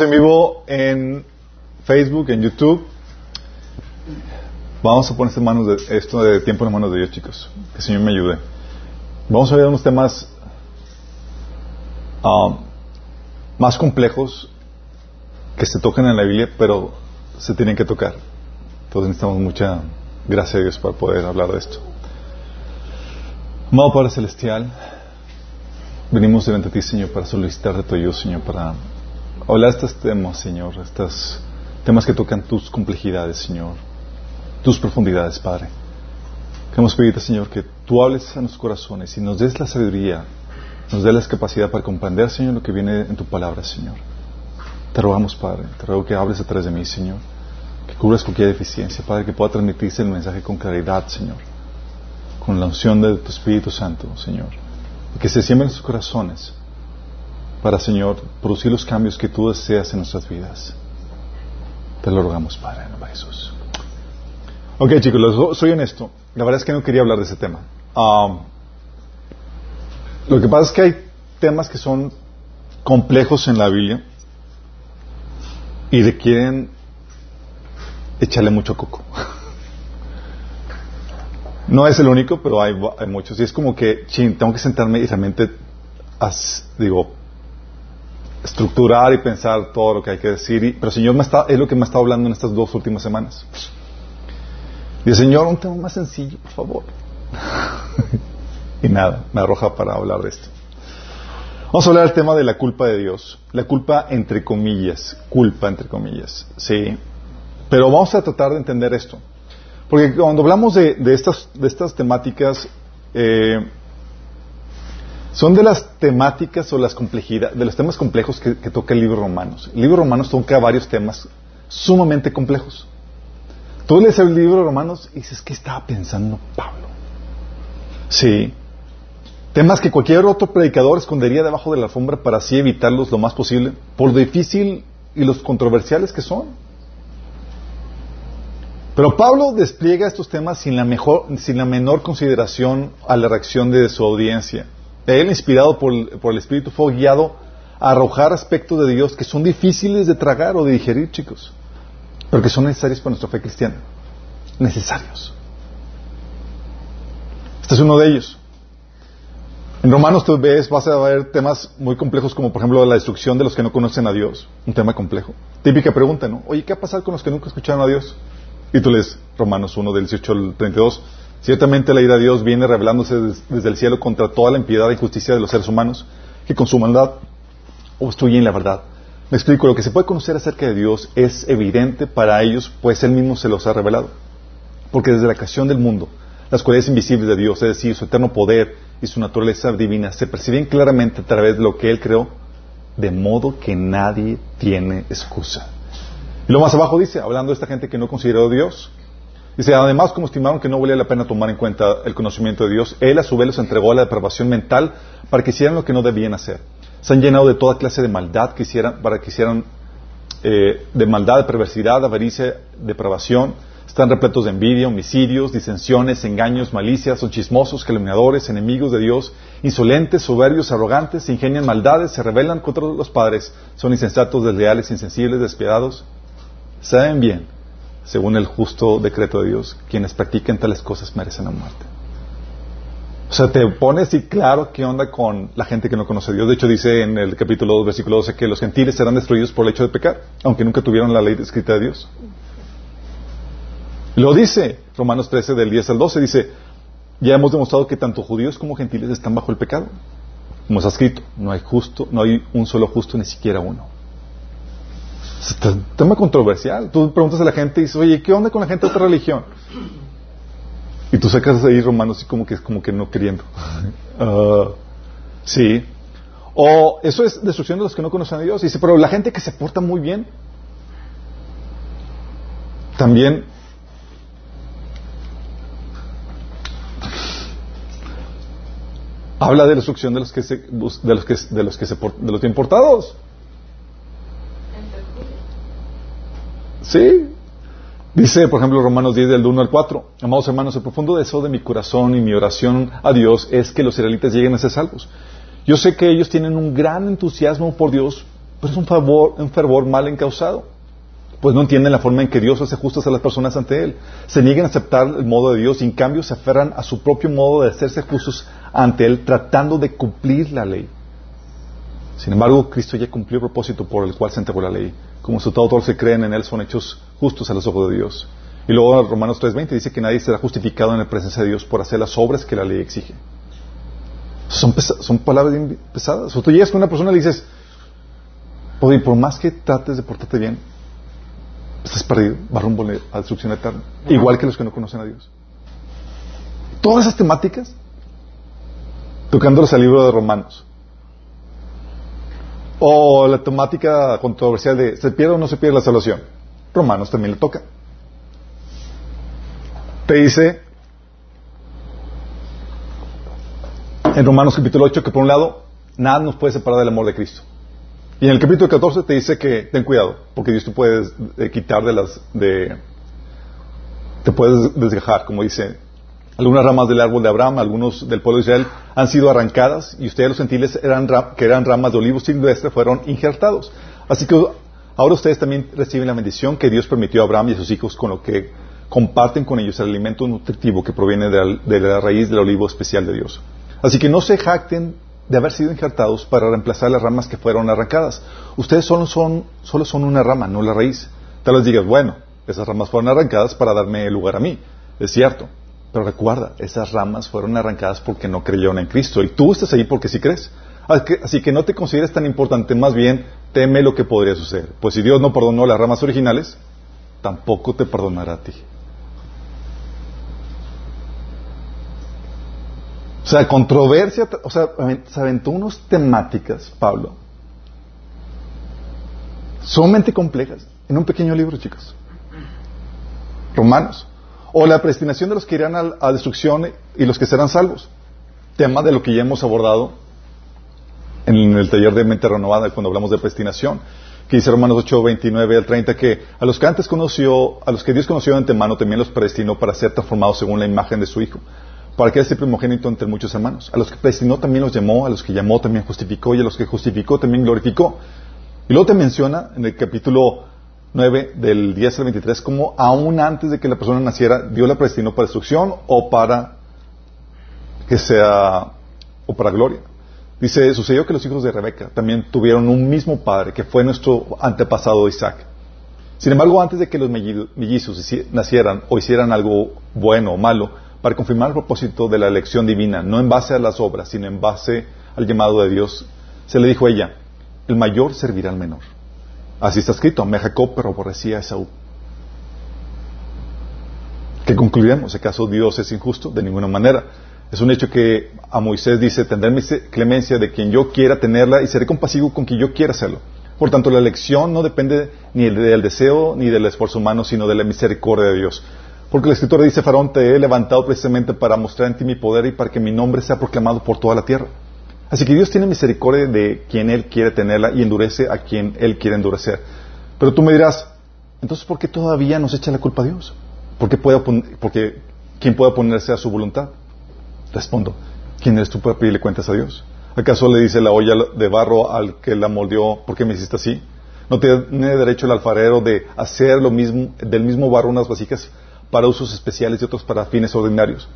en vivo en Facebook, en YouTube. Vamos a poner manos de, esto de tiempo en manos de Dios, chicos. Que el Señor me ayude. Vamos a ver unos temas um, más complejos que se tocan en la Biblia, pero se tienen que tocar. Entonces necesitamos mucha gracia a Dios para poder hablar de esto. Amado Padre Celestial, venimos delante de ti, Señor, para solicitar de tu ayuda, Señor, para hablar de estos temas, Señor, estos temas que tocan tus complejidades, Señor, tus profundidades, Padre. Queremos pedirte, Señor, que tú hables a nuestros corazones y nos des la sabiduría, nos des la capacidad para comprender, Señor, lo que viene en tu palabra, Señor. Te rogamos, Padre, te ruego que hables a través de mí, Señor, que cubras cualquier deficiencia, Padre, que pueda transmitirse el mensaje con claridad, Señor, con la unción de tu Espíritu Santo, Señor, y que se siembren en sus corazones para, Señor, producir los cambios que tú deseas en nuestras vidas. Te lo rogamos, Padre, en nombre de Jesús. Ok, chicos, soy honesto. La verdad es que no quería hablar de ese tema. Um, lo que pasa es que hay temas que son complejos en la Biblia y requieren echarle mucho coco. No es el único, pero hay, muchos. Y es como que, ching, tengo que sentarme y realmente, digo, estructurar y pensar todo lo que hay que decir. Y, pero Señor me está, es lo que me estado hablando en estas dos últimas semanas. El Señor, un tema más sencillo, por favor. y nada, me arroja para hablar de esto. Vamos a hablar del tema de la culpa de Dios. La culpa entre comillas, culpa entre comillas. Sí. Pero vamos a tratar de entender esto. Porque cuando hablamos de, de estas, de estas temáticas, eh, son de las temáticas o las complejidades, de los temas complejos que, toca el libro Romanos. El libro Romanos toca varios temas sumamente complejos. Tú lees el libro Romanos y dices, ¿qué estaba pensando Pablo? Sí. Temas que cualquier otro predicador escondería debajo de la alfombra para así evitarlos lo más posible, por lo difícil y los controversiales que son. Pero Pablo despliega estos temas sin la, mejor, sin la menor consideración a la reacción de su audiencia. Él, inspirado por, el Espíritu, fue guiado a arrojar aspectos de Dios que son difíciles de tragar o de digerir, chicos, pero que son necesarios para nuestra fe cristiana. Necesarios. Este es uno de ellos. En Romanos tú ves, vas a ver temas muy complejos como por ejemplo la destrucción de los que no conocen a Dios. Un tema complejo. Típica pregunta, ¿no? Oye, ¿qué va a pasar con los que nunca escucharon a Dios? Y tú lees Romanos 1 del 18 al 32. Ciertamente la ira de Dios viene revelándose desde el cielo contra toda la impiedad e injusticia de los seres humanos que con su maldad obstruyen la verdad. Me explico, lo que se puede conocer acerca de Dios es evidente para ellos, pues Él mismo se los ha revelado. Porque desde la creación del mundo, las cualidades invisibles de Dios, es decir, su eterno poder y su naturaleza divina, se perciben claramente a través de lo que Él creó, de modo que nadie tiene excusa. Y lo más abajo dice, hablando de esta gente que no consideró a Dios, Dice, además, como estimaron que no valía la pena tomar en cuenta el conocimiento de Dios, Él a su vez los entregó a la depravación mental para que hicieran lo que no debían hacer. Se han llenado de toda clase de maldad que hicieran, para que hicieran eh, de maldad, de perversidad, avaricia, depravación. Están repletos de envidia, homicidios, disensiones, engaños, malicias, son chismosos, calumniadores, enemigos de Dios, insolentes, soberbios, arrogantes, ingenian maldades, se rebelan contra los padres, son insensatos, desleales, insensibles, despiadados. Saben bien según el justo decreto de Dios, quienes practiquen tales cosas merecen la muerte. O sea, te pone así claro qué onda con la gente que no conoce a Dios. De hecho, dice en el capítulo 2, versículo 12, que los gentiles serán destruidos por el hecho de pecar, aunque nunca tuvieron la ley escrita de Dios. Lo dice Romanos 13, del 10 al 12, dice, ya hemos demostrado que tanto judíos como gentiles están bajo el pecado. Como está escrito, no hay justo, no hay un solo justo, ni siquiera uno. Tema controversial. Tú preguntas a la gente y dices, oye, ¿qué onda con la gente de otra religión? Y tú sacas ahí romanos y como que, como que no queriendo. Uh, sí. O eso es destrucción de los que no conocen a Dios. Y dice, pero la gente que se porta muy bien, también habla de destrucción de los que se, de los que, de los que se, de los importados. Sí. Dice, por ejemplo, Romanos 10 del 1 al 4. Amados hermanos, el profundo deseo de mi corazón y mi oración a Dios es que los israelitas lleguen a ser salvos. Yo sé que ellos tienen un gran entusiasmo por Dios, pero es un, favor, un fervor mal encausado. Pues no entienden la forma en que Dios hace justas a las personas ante Él. Se niegan a aceptar el modo de Dios y en cambio se aferran a su propio modo de hacerse justos ante Él, tratando de cumplir la ley. Sin embargo, Cristo ya cumplió el propósito por el cual se entregó la ley. Como resultado, todos los que creen en Él son hechos justos a los ojos de Dios. Y luego Romanos 3.20 dice que nadie será justificado en la presencia de Dios por hacer las obras que la ley exige. Son, son palabras bien pesadas. O tú llegas con una persona y le dices, oye, por más que trates de portarte bien, estás perdido, va rumbo a destrucción eterna. Igual que los que no conocen a Dios. Todas esas temáticas, tocándolos al libro de Romanos. O la temática controversial de ¿se pierde o no se pierde la salvación? Romanos también le toca. Te dice en Romanos capítulo 8 que por un lado nada nos puede separar del amor de Cristo. Y en el capítulo 14 te dice que ten cuidado, porque Dios te puede eh, quitar de las de te puedes desgajar, como dice algunas ramas del árbol de Abraham, algunos del pueblo de Israel han sido arrancadas y ustedes los gentiles eran, que eran ramas de olivos silvestre fueron injertados. Así que ahora ustedes también reciben la bendición que Dios permitió a Abraham y a sus hijos con lo que comparten con ellos el alimento nutritivo que proviene de la, raíz del olivo especial de Dios. Así que no se jacten de haber sido injertados para reemplazar las ramas que fueron arrancadas. Ustedes solo son, solo son una rama, no la raíz. Tal vez digas, bueno, esas ramas fueron arrancadas para darme lugar a mí. Es cierto. Pero recuerda, esas ramas fueron arrancadas porque no creyeron en Cristo. Y tú estás ahí porque sí crees. Así que no te consideres tan importante, más bien teme lo que podría suceder. Pues si Dios no perdonó las ramas originales, tampoco te perdonará a ti. O sea, controversia, o sea, se aventó unas temáticas, Pablo, sumamente complejas, en un pequeño libro, chicos. Romanos. O la predestinación de los que irán a, destrucción y los que serán salvos. Tema de lo que ya hemos abordado en el taller de mente renovada cuando hablamos de predestinación. Que dice Romanos 8, 29 al 30 que a los que antes conoció, a los que Dios conoció de antemano también los predestinó para ser transformados según la imagen de su Hijo. Para que sea primogénito entre muchos hermanos. A los que predestinó también los llamó, a los que llamó también justificó y a los que justificó también glorificó. Y luego te menciona en el capítulo 9 del 10 al 23 como aún antes de que la persona naciera Dios la predestinó para destrucción o para que sea o para gloria. Dice, sucedió que los hijos de Rebeca también tuvieron un mismo padre que fue nuestro antepasado Isaac. Sin embargo, antes de que los mellizos nacieran o hicieran algo bueno o malo, para confirmar el propósito de la elección divina, no en base a las obras, sino en base al llamado de Dios, se le dijo a ella, el mayor servirá al menor. Así está escrito, me Jacob pero aborrecía a Esaú. ¿Qué concluiremos? ¿Acaso Dios es injusto? De ninguna manera. Es un hecho que a Moisés dice, tendré mi clemencia de quien yo quiera tenerla y seré compasivo con quien yo quiera hacerlo. Por tanto, la elección no depende ni del deseo ni del esfuerzo humano, sino de la misericordia de Dios. Porque la escritura dice, Faraón, te he levantado precisamente para mostrar en ti mi poder y para que mi nombre sea proclamado por toda la tierra. Así que Dios tiene misericordia de quien Él quiere tenerla y endurece a quien Él quiere endurecer. Pero tú me dirás, entonces ¿por qué todavía nos echa la culpa a Dios? ¿Por qué puede porque ¿quién puede oponerse a su voluntad? Respondo, ¿quién eres tú para pedirle cuentas a Dios? ¿Acaso le dice la olla de barro al que la moldeó, ¿por qué me hiciste así? ¿No tiene derecho el alfarero de hacer lo mismo, del mismo barro unas vasijas para usos especiales y otros para fines ordinarios?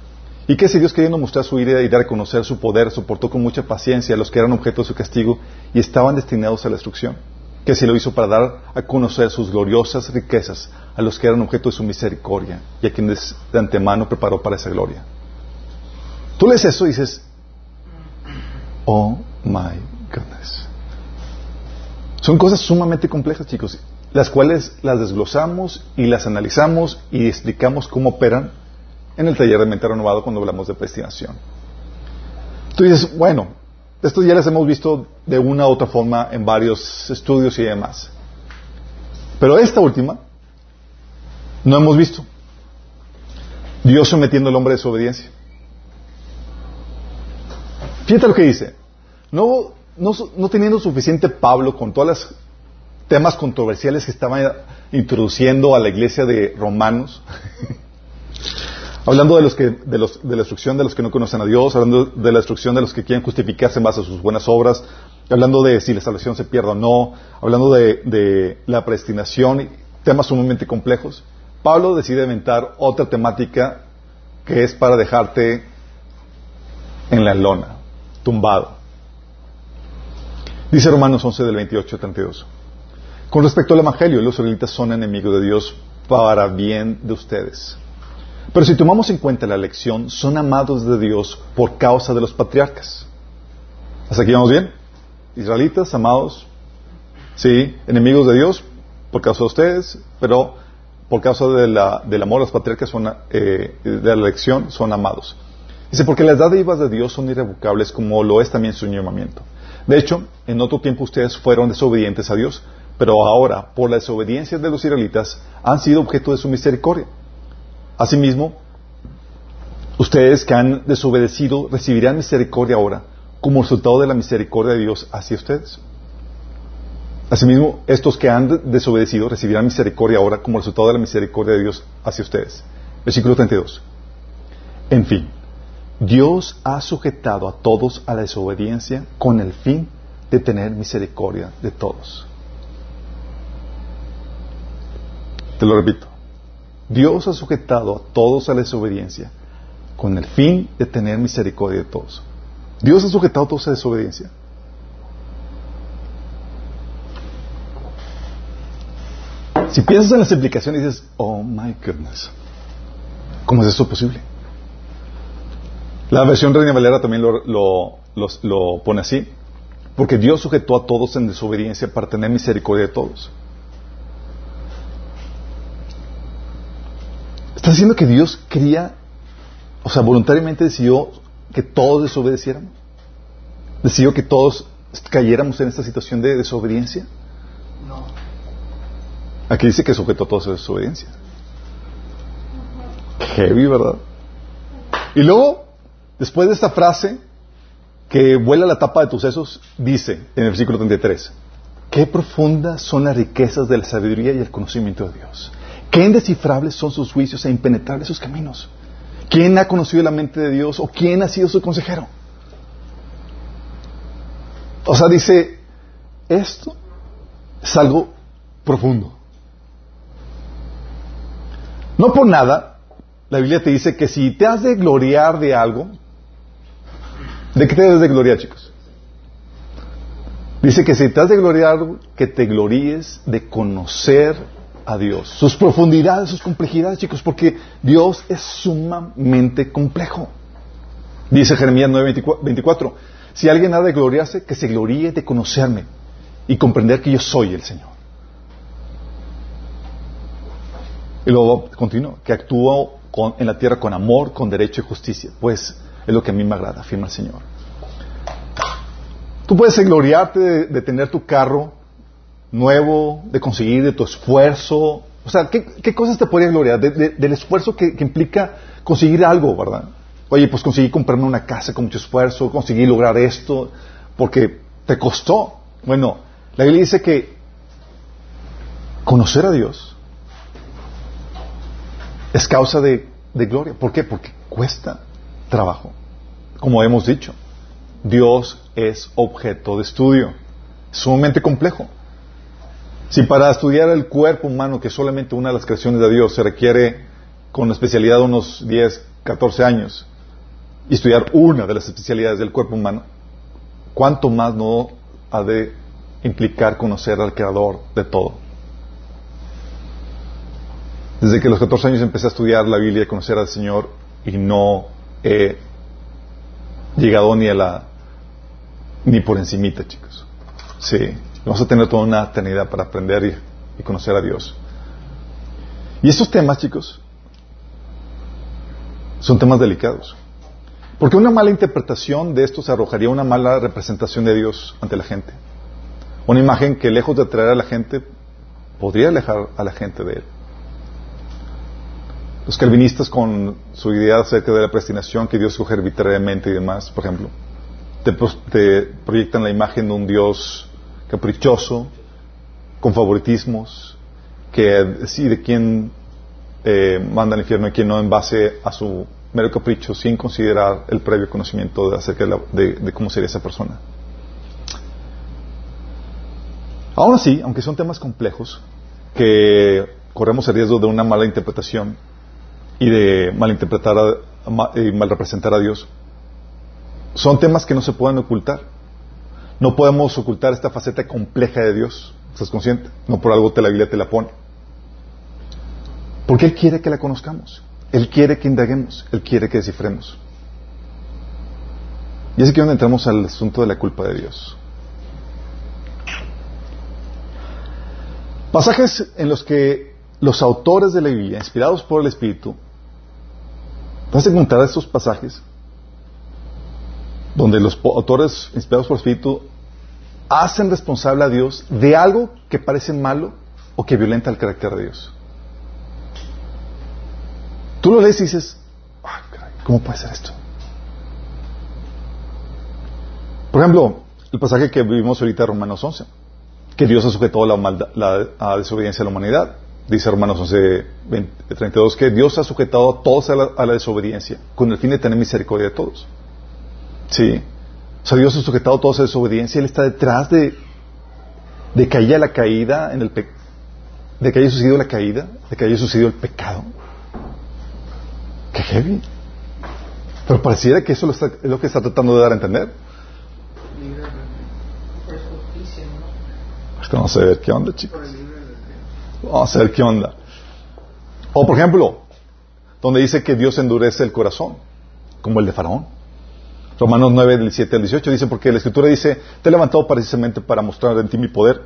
¿Y qué si Dios queriendo mostrar su ira y dar a conocer su poder, soportó con mucha paciencia a los que eran objeto de su castigo y estaban destinados a la destrucción? Que si lo hizo para dar a conocer sus gloriosas riquezas a los que eran objeto de su misericordia y a quienes de antemano preparó para esa gloria. Tú lees eso y dices, oh my goodness. Son cosas sumamente complejas, chicos, las cuales las desglosamos y las analizamos y explicamos cómo operan en el taller de mente renovado cuando hablamos de predestinación. Tú dices, bueno, esto ya las hemos visto de una u otra forma en varios estudios y demás. Pero esta última no hemos visto. Dios sometiendo al hombre de su obediencia. Fíjate lo que dice. No, no, no teniendo suficiente Pablo con todos los temas controversiales que estaba introduciendo a la iglesia de Romanos, Hablando de, los que, de, los, de la destrucción de los que no conocen a Dios, hablando de la destrucción de los que quieren justificarse en base a sus buenas obras, hablando de si la salvación se pierde o no, hablando de, la predestinación, temas sumamente complejos, Pablo decide inventar otra temática que es para dejarte en la lona, tumbado. Dice Romanos 11 del 28 al 32. Con respecto al Evangelio, los israelitas son enemigos de Dios para bien de ustedes. Pero si tomamos en cuenta la elección, son amados de Dios por causa de los patriarcas. ¿Hasta aquí vamos bien? Israelitas, amados, sí, enemigos de Dios por causa de ustedes, pero por causa de la, del amor, los patriarcas son, eh, de la elección son amados. Dice, porque las dádivas de Dios son irrevocables como lo es también su llamamiento. De hecho, en otro tiempo ustedes fueron desobedientes a Dios, pero ahora, por la desobediencia de los israelitas, han sido objeto de su misericordia. Asimismo, ustedes que han desobedecido recibirán misericordia ahora, como resultado de la misericordia de Dios hacia ustedes. Asimismo, estos que han desobedecido recibirán misericordia ahora como resultado de la misericordia de Dios hacia ustedes. Versículo 32. En fin, Dios ha sujetado a todos a la desobediencia con el fin de tener misericordia de todos. Te lo repito. Dios ha sujetado a todos a la desobediencia con el fin de tener misericordia de todos. Dios ha sujetado a todos a la desobediencia. Si piensas en las implicaciones dices, oh my goodness, ¿cómo es eso posible? La versión Reina Valera también lo, lo pone así, porque Dios sujetó a todos en desobediencia para tener misericordia de todos. Está diciendo que Dios quería, o sea, voluntariamente decidió que todos desobedecieran. Decidió que todos cayéramos en esta situación de desobediencia. No. Aquí dice que sujetó a todos a desobediencia. Heavy, ¿verdad? Y luego, después de esta frase, que vuela la tapa de tus sesos, dice en el versículo 33, qué profundas son las riquezas de la sabiduría y el conocimiento de Dios. Qué indescifrables son sus juicios e impenetrables sus caminos. ¿Quién ha conocido la mente de Dios o quién ha sido su consejero? O sea, dice, esto es algo profundo. No por nada, la Biblia te dice que si te has de gloriar de algo, ¿de qué te debes de gloriar, chicos? Dice que si te has de gloriar, que te gloríes de conocer a Dios, sus profundidades, sus complejidades, chicos, porque Dios es sumamente complejo. Dice Jeremías 9:24, si alguien ha de gloriarse, que se gloríe de conocerme y comprender que yo soy el Señor. Y luego continúa, que actúa en la tierra con amor, con derecho y justicia, pues es lo que a mí me agrada, afirma el Señor. Tú puedes gloriarte de tener tu carro nuevo, de conseguir de tu esfuerzo. O sea, ¿qué, cosas te podrías gloriar? del esfuerzo que, implica conseguir algo, ¿verdad? Oye, pues conseguí comprarme una casa con mucho esfuerzo, conseguí lograr esto, porque te costó. Bueno, la Biblia dice que conocer a Dios es causa de, de gloria. ¿Por qué? Porque cuesta trabajo. Como hemos dicho, Dios es objeto de estudio, sumamente complejo. Si para estudiar el cuerpo humano, que es solamente una de las creaciones de Dios, se requiere con especialidad unos 10, 14 años, y estudiar una de las especialidades del cuerpo humano, ¿cuánto más no ha de implicar conocer al Creador de todo? Desde que a los 14 años empecé a estudiar la Biblia y conocer al Señor y no he llegado ni a la ni por encimita, chicos. Sí. Vamos a tener toda una eternidad para aprender y, conocer a Dios. Y estos temas, chicos, son temas delicados. Porque una mala interpretación de estos arrojaría una mala representación de Dios ante la gente. Una imagen que lejos de atraer a la gente, podría alejar a la gente de Él. Los calvinistas con su idea acerca de la predestinación, que Dios escoge arbitrariamente y demás, por ejemplo, te proyectan la imagen de un Dios caprichoso, con favoritismos, que decide quién eh, manda al infierno y quién no en base a su mero capricho, sin considerar el previo conocimiento de, acerca de, cómo sería esa persona. Aún así, aunque son temas complejos, que corremos el riesgo de una mala interpretación y de malinterpretar y mal representar a Dios, son temas que no se pueden ocultar. No podemos ocultar esta faceta compleja de Dios. ¿Estás consciente? No por algo te la Biblia te la pone. Porque Él quiere que la conozcamos. Él quiere que indaguemos. Él quiere que descifremos. Y es aquí donde entramos al asunto de la culpa de Dios. Pasajes en los que los autores de la Biblia, inspirados por el Espíritu, vas a encontrar estos pasajes donde los autores inspirados por el Espíritu hacen responsable a Dios de algo que parece malo o que violenta el carácter de Dios. Tú lo lees y dices, ¿cómo puede ser esto? Por ejemplo, el pasaje que vivimos ahorita, Romanos 11, que Dios ha sujetado la, la, desobediencia a la humanidad. Dice Romanos 11, 32, que Dios ha sujetado a todos a la, desobediencia con el fin de tener misericordia de todos. Sí. O sea, Dios ha sujetado a todos a la desobediencia. Él está detrás de, de que haya la caída en el de que haya sucedido la caída, de que haya sucedido el pecado. Qué heavy. Pero pareciera que eso es lo que está tratando de dar a entender. vamos a ver qué onda, chicos. Vamos a ver qué onda. O por ejemplo, donde dice que Dios endurece el corazón, como el de Faraón. Romanos 9, del 7 al 18 dice, porque la Escritura dice, te he levantado precisamente para mostrar en ti mi poder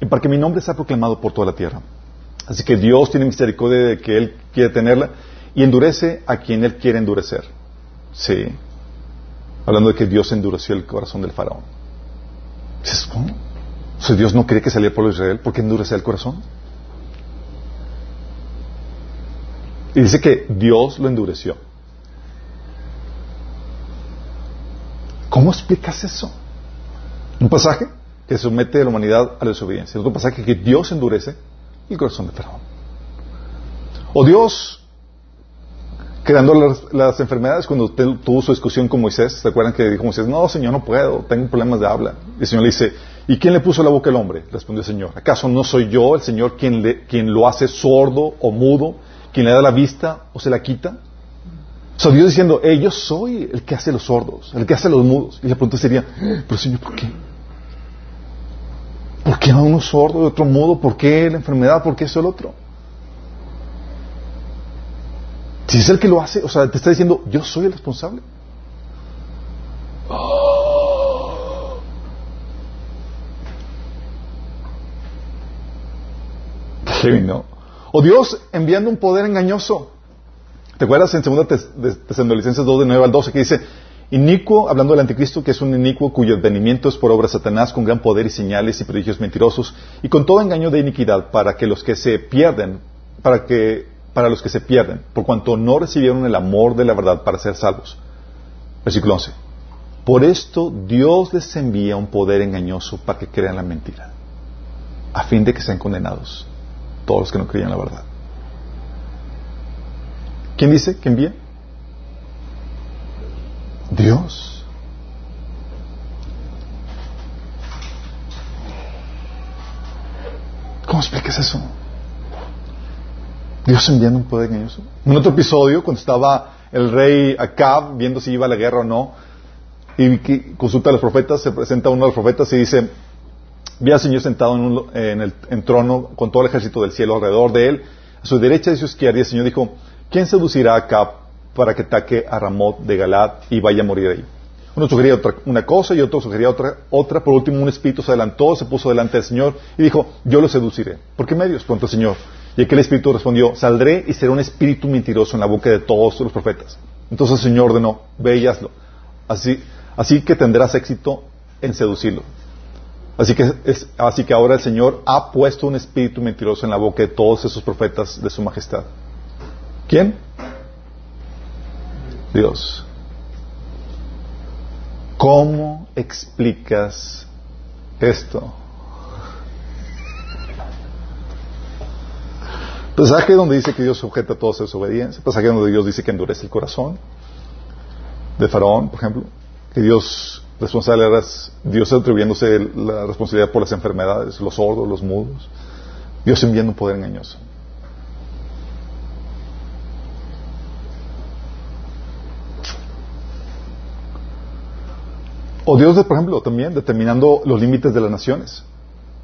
y para que mi nombre sea proclamado por toda la tierra. Así que Dios tiene misericordia de que Él quiere tenerla y endurece a quien Él quiere endurecer. Sí. Hablando de que Dios endureció el corazón del faraón. ¿Cómo? Si Dios no cree que saliera por Israel, ¿por qué endurece el corazón? Y dice que Dios lo endureció. ¿Cómo explicas eso? Un pasaje que somete a la humanidad a la desobediencia. Otro pasaje que Dios endurece el corazón de Faraón. O Dios creando las, enfermedades cuando tuvo su discusión con Moisés. ¿Se acuerdan que dijo Moisés, no, Señor, no puedo, tengo problemas de habla? Y el Señor le dice, ¿y quién le puso la boca al hombre? Respondió el Señor. ¿Acaso no soy yo, el Señor, quien, le, quien lo hace sordo o mudo, quien le da la vista o se la quita? O sea, Dios diciendo, eh, yo soy el que hace los sordos, el que hace los mudos. Y la pregunta sería, pero Señor, ¿por qué? ¿Por qué a uno sordo y otro mudo? ¿Por qué la enfermedad? ¿Por qué eso el otro? Si es el que lo hace, o sea, te está diciendo, yo soy el responsable. ¿no? O Dios enviando un poder engañoso. ¿Te acuerdas en 2 Tesalonicenses 2 de 9 al 12 que dice, inicuo, hablando del anticristo, que es un inicuo cuyo advenimiento es por obra de Satanás con gran poder y señales y prodigios mentirosos y con todo engaño de iniquidad para que los que se pierden, para que para los que se pierden, por cuanto no recibieron el amor de la verdad para ser salvos. Versículo 11. Por esto Dios les envía un poder engañoso para que crean la mentira, a fin de que sean condenados todos los que no creían la verdad. ¿Quién dice que envía? Dios. ¿Cómo explicas eso? Dios enviando un poder engañoso. En otro episodio, cuando estaba el rey Acab viendo si iba a la guerra o no, y consulta a los profetas, se presenta uno de los profetas y dice, vi al Señor sentado en, el trono con todo el ejército del cielo alrededor de él, a su derecha y a su izquierda, y el Señor dijo, ¿quién seducirá a Acab para que ataque a Ramot de Galad y vaya a morir ahí? Uno sugería otra, una cosa y otro sugería otra, otra. Por último, un espíritu se adelantó, se puso delante del Señor y dijo, yo lo seduciré. ¿Por qué medios? Preguntó el Señor. Y aquel espíritu respondió, saldré y seré un espíritu mentiroso en la boca de todos los profetas. Entonces el Señor ordenó, ve. Así, así que tendrás éxito en seducirlo. Así que, es, así que ahora el Señor ha puesto un espíritu mentiroso en la boca de todos esos profetas de su majestad. ¿Quién? Dios. ¿Cómo explicas esto? Pasaje donde dice que Dios sujeta a todos su desobediencia. Pasaje donde Dios dice que endurece el corazón de Faraón, por ejemplo. Que Dios responsable era Dios atribuyéndose la responsabilidad por las enfermedades, los sordos, los mudos. Dios enviando un poder engañoso. O Dios, por ejemplo, también determinando los límites de las naciones.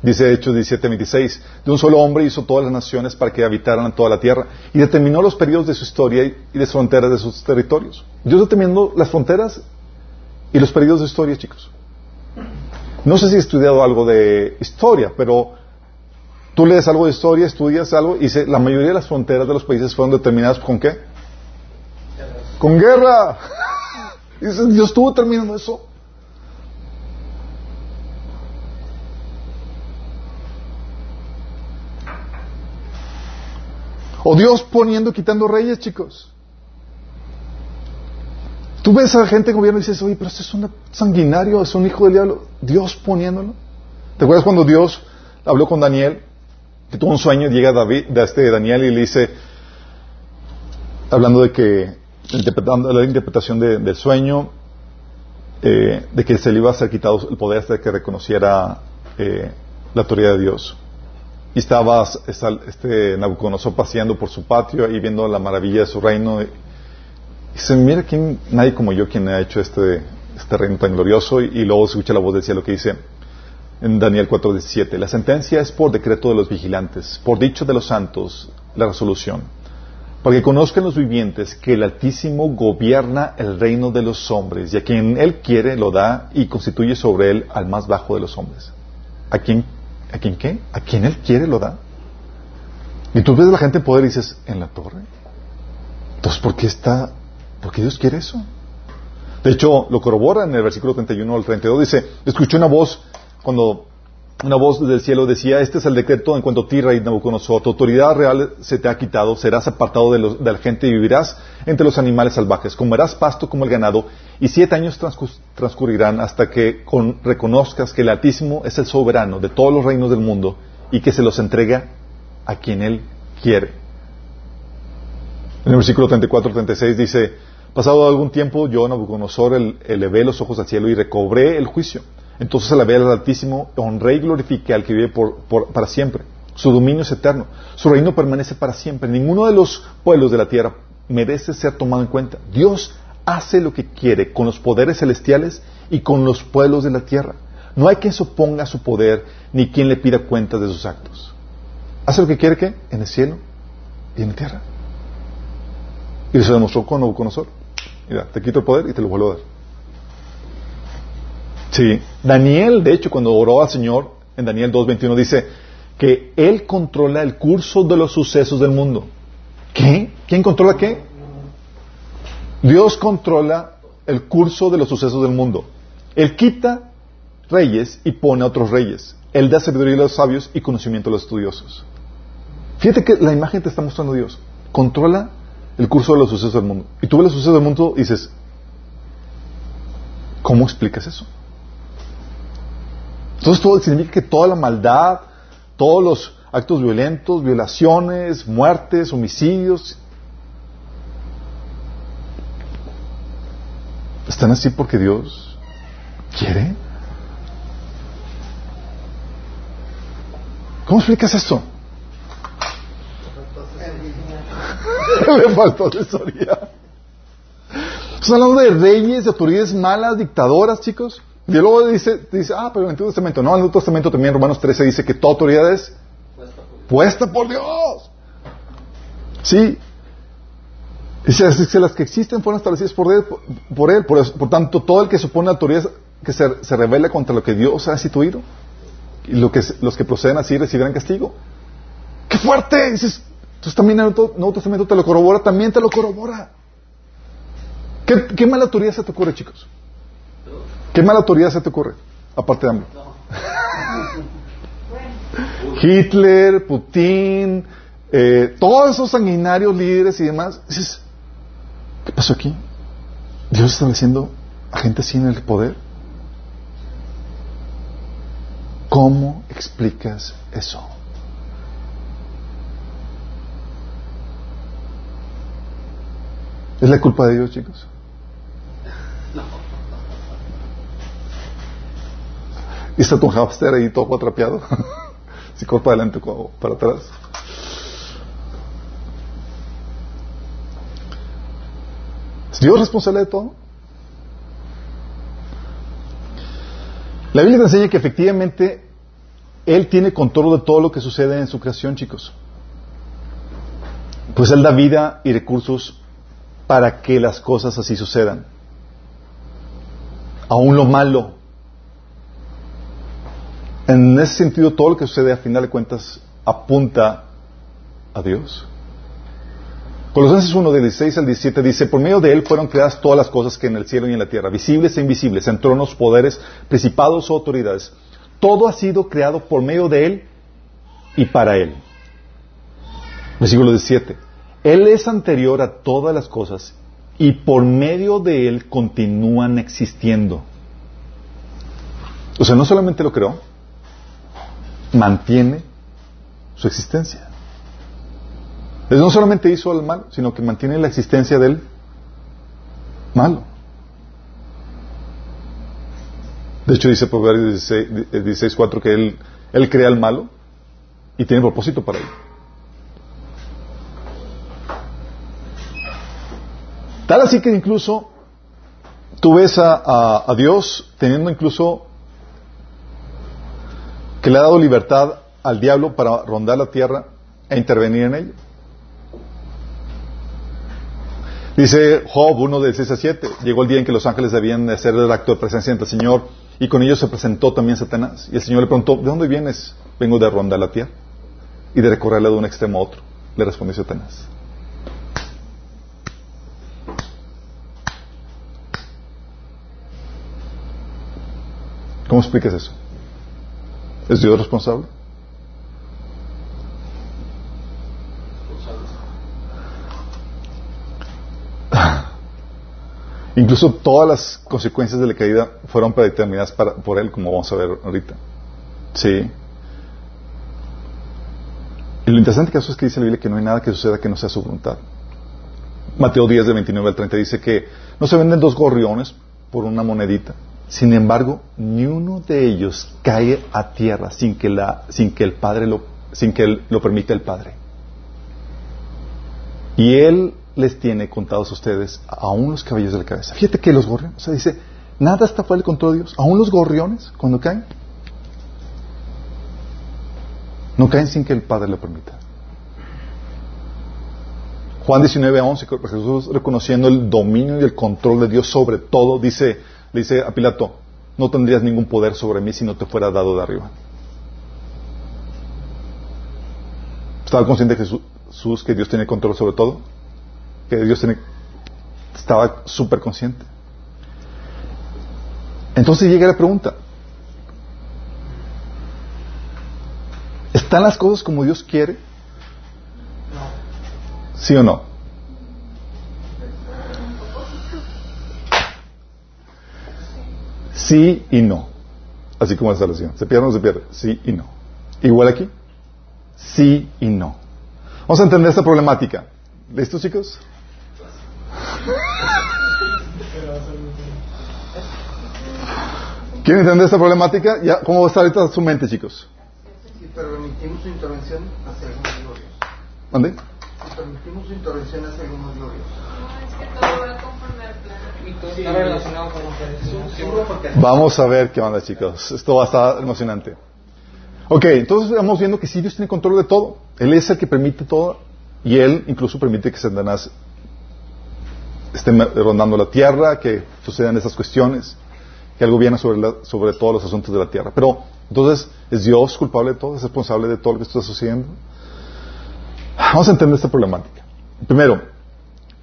Dice Hechos 17:26, de un solo hombre hizo todas las naciones para que habitaran toda la tierra y determinó los periodos de su historia y las fronteras de sus territorios. Dios determinó las fronteras y los periodos de historia, chicos. No sé si he estudiado algo de historia, pero tú lees algo de historia, estudias algo y la mayoría de las fronteras de los países fueron determinadas con qué? Con guerra. Dios estuvo determinando eso. O Dios poniendo, quitando reyes, chicos. Tú ves a gente en gobierno y dices, oye, pero este es un sanguinario, es un hijo del diablo. Dios poniéndolo. ¿Te acuerdas cuando Dios habló con Daniel? Que tuvo un sueño llega David, de este Daniel y le dice, hablando de que, interpretando la interpretación del sueño, eh, de que se le iba a ser quitado el poder hasta que reconociera eh, la autoridad de Dios. Y estaba este Nabucodonosor paseando por su patio y viendo la maravilla de su reino. Y dice, mira, quién, nadie como yo quien ha hecho este, este reino tan glorioso. Y, luego se escucha la voz del cielo que dice en Daniel 4:17, la sentencia es por decreto de los vigilantes, por dicho de los santos, la resolución. Para que conozcan los vivientes que el Altísimo gobierna el reino de los hombres y a quien Él quiere lo da y constituye sobre Él al más bajo de los hombres. A quien ¿A quién qué? ¿A quien Él quiere lo da? Y tú ves a la gente en poder y dices, ¿en la torre? Entonces, ¿por qué está, por qué Dios quiere eso? De hecho, lo corrobora en el versículo 31 al 32, dice, escuché una voz cuando una voz del cielo decía, este es el decreto en cuanto a ti, rey Nabucodonosor, tu autoridad real se te ha quitado, serás apartado de, de, la gente y vivirás entre los animales salvajes, comerás pasto como el ganado, y siete años transcurrirán hasta que reconozcas que el Altísimo es el soberano de todos los reinos del mundo y que se los entrega a quien Él quiere. En el versículo 34-36 dice, pasado algún tiempo yo, Nabucodonosor, elevé los ojos al cielo y recobré el juicio. Entonces alabé al Altísimo, honré y glorifiqué al que vive para siempre. Su dominio es eterno, su reino permanece para siempre. Ninguno de los pueblos de la tierra merece ser tomado en cuenta. Dios hace lo que quiere con los poderes celestiales y con los pueblos de la tierra. No hay quien se oponga a su poder ni quien le pida cuentas de sus actos. Hace lo que quiere que en el cielo y en la tierra. Y eso demostró con Nabucodonosor. Mira, te quito el poder y te lo vuelvo a dar. Sí. Daniel, de hecho, cuando oró al Señor, en Daniel 2.21 dice que Él controla el curso de los sucesos del mundo. ¿Qué? ¿Quién controla qué? Dios controla el curso de los sucesos del mundo. Él quita reyes y pone a otros reyes. Él da sabiduría a los sabios y conocimiento a los estudiosos. Fíjate que la imagen te está mostrando Dios. Controla el curso de los sucesos del mundo. Y tú ves los sucesos del mundo y dices, ¿cómo explicas eso? Entonces todo significa que toda la maldad, todos los actos violentos, violaciones, muertes, homicidios, están así porque Dios quiere. ¿Cómo explicas esto? Me faltó asesoría. Estamos hablando de reyes, de autoridades malas, dictadoras, chicos. Y luego dice, dice, ah, pero en el Antiguo Testamento. No, en el Nuevo Testamento también, Romanos 13 dice que toda autoridad es puesta por, Dios. Sí. Dice, que las que existen fueron establecidas por Él. Por, él. Por, tanto, todo el que supone autoridad que se, se revela contra lo que Dios ha instituido. Y lo que, los que proceden así recibirán castigo. ¡Qué fuerte! Dices, entonces también en el Nuevo Testamento te lo corrobora, también te lo corrobora. ¿Qué, qué mala autoridad se te ocurre, chicos? ¿Qué mala autoridad se te ocurre? Aparte de hambre. Hitler, Putin, eh, todos esos sanguinarios líderes y demás. Dices, ¿qué pasó aquí? Dios está estableciendo a gente así en el poder. ¿Cómo explicas eso? ¿Es la culpa de Dios, chicos? Y está tu hamster ahí todo atrapeado. si corre para adelante o para atrás. ¿Es Dios responsable de todo? La Biblia te enseña que efectivamente Él tiene control de todo lo que sucede en su creación, chicos. Pues Él da vida y recursos para que las cosas así sucedan. Aún lo malo. En ese sentido, todo lo que sucede a final de cuentas apunta a Dios. Colosenses 1, del 16 al 17 dice, por medio de Él fueron creadas todas las cosas que en el cielo y en la tierra, visibles e invisibles, en tronos, poderes, principados o autoridades. Todo ha sido creado por medio de Él y para Él. Versículo 17. Él es anterior a todas las cosas y por medio de Él continúan existiendo. O sea, no solamente lo creó, mantiene su existencia. Él no solamente hizo el mal, sino que mantiene la existencia del malo. De hecho, dice Proverbios 16.4 que él, él crea el malo y tiene propósito para él. Tal así que incluso tú ves a, Dios teniendo incluso que le ha dado libertad al diablo para rondar la tierra e intervenir en ella. Dice Job 1 del 6 a 7, llegó el día en que los ángeles debían hacer el acto de presencia ante el Señor y con ellos se presentó también Satanás. Y el Señor le preguntó, ¿de dónde vienes? Vengo de rondar la tierra y de recorrerla de un extremo a otro. Le respondió Satanás. ¿Cómo explicas eso? ¿Es Dios responsable? Incluso todas las consecuencias de la caída fueron predeterminadas por él, como vamos a ver ahorita. Sí. Y lo interesante caso es que dice la Biblia que no hay nada que suceda que no sea su voluntad. Mateo 10, de 29 al 30 dice que no se venden dos gorriones por una monedita. Sin embargo, ni uno de ellos cae a tierra sin que, la, sin que el Padre lo, sin que lo permita el Padre. Y Él les tiene contados a ustedes aún los cabellos de la cabeza. Fíjate que los gorriones, o sea, dice, nada está fuera del control de Dios. Aún los gorriones, cuando caen, no caen sin que el Padre lo permita. Juan 19, 11, Jesús reconociendo el dominio y el control de Dios sobre todo, dice, le dice a Pilato, no tendrías ningún poder sobre mí si no te fuera dado de arriba. ¿Estaba consciente Jesús que Dios tiene control sobre todo? que Dios estaba súper consciente. Entonces llega la pregunta. ¿Están las cosas como Dios quiere? ¿Sí o no? Sí y no. Así como esta oración. ¿Se pierde o no se pierde? Sí y no. Igual aquí. Sí y no. Vamos a entender esta problemática. ¿Listos, chicos? ¿Quieren entender esta problemática? ¿Ya? ¿Cómo va a estar ahorita su mente, chicos? Si permitimos su intervención, hace algunos glorios. ¿Dónde? Si permitimos su intervención, hace algunos glorios. Vamos a ver qué onda, chicos. Esto va a estar emocionante. Ok, entonces vamos viendo que sí Dios tiene control de todo. Él es el que permite todo y Él incluso permite que Satanás esté rondando la tierra, que sucedan esas cuestiones que Él gobierna sobre, sobre todos los asuntos de la tierra. Pero, entonces, ¿es Dios culpable de todo? ¿Es responsable de todo lo que está sucediendo? Vamos a entender esta problemática. Primero,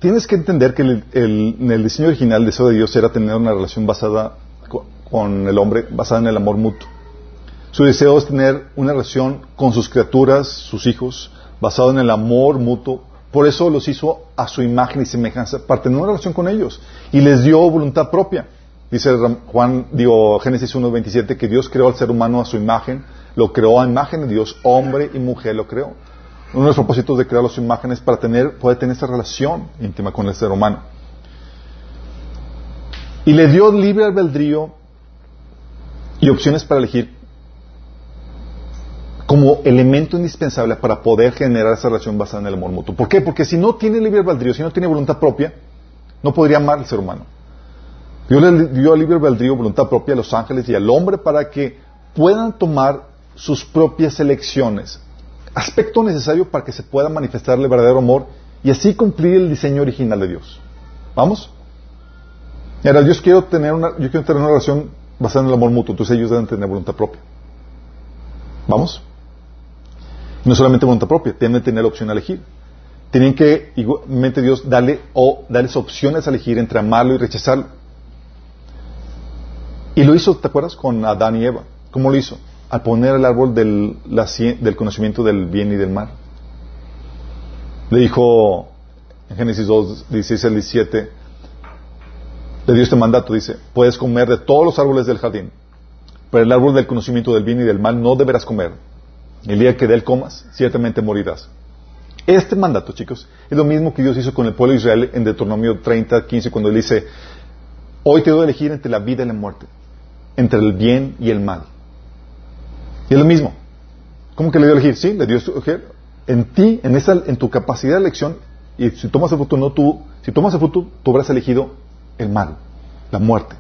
tienes que entender que en el diseño original el deseo de Dios era tener una relación basada con el hombre, basada en el amor mutuo. Su deseo es tener una relación con sus criaturas, sus hijos, basado en el amor mutuo. Por eso los hizo a su imagen y semejanza, para tener una relación con ellos. Y les dio voluntad propia. Dice Juan, digo, Génesis 1.27 que Dios creó al ser humano a su imagen, lo creó a imagen de Dios, hombre y mujer lo creó. Uno de los propósitos de crear a su imagen es para tener, poder tener esa relación íntima con el ser humano. Y le dio libre albedrío y opciones para elegir como elemento indispensable para poder generar esa relación basada en el amor mutuo. ¿Por qué? Porque si no tiene libre albedrío, si no tiene voluntad propia, no podría amar al ser humano. Dios le dio libre albedrío, voluntad propia a los ángeles y al hombre para que puedan tomar sus propias elecciones. Aspecto necesario para que se pueda manifestar el verdadero amor y así cumplir el diseño original de Dios. ¿Vamos? Ahora, Dios quiero tener una, yo quiero tener una relación basada en el amor mutuo, entonces ellos deben tener voluntad propia. ¿Vamos? No solamente voluntad propia, tienen que tener opción a elegir. Tienen que, igualmente Dios, darle o darles opciones a elegir entre amarlo y rechazarlo. Y lo hizo, ¿te acuerdas? Con Adán y Eva. ¿Cómo lo hizo? Al poner el árbol del, conocimiento del bien y del mal. Le dijo en Génesis 2, 16 al 17, le dio este mandato, dice, puedes comer de todos los árboles del jardín, pero el árbol del conocimiento del bien y del mal no deberás comer. El día que de él comas, ciertamente morirás. Este mandato, chicos, es lo mismo que Dios hizo con el pueblo de Israel en Deuteronomio 30, 15, cuando él dice, hoy te doy a elegir entre la vida y la muerte, entre el bien y el mal. Y es lo mismo. ¿Cómo que le dio a elegir? Sí, le dio a elegir. En ti, en, esa, en tu capacidad de elección, y si tomas el fruto, no tú, si tomas el fruto, tú habrás elegido el mal, la muerte.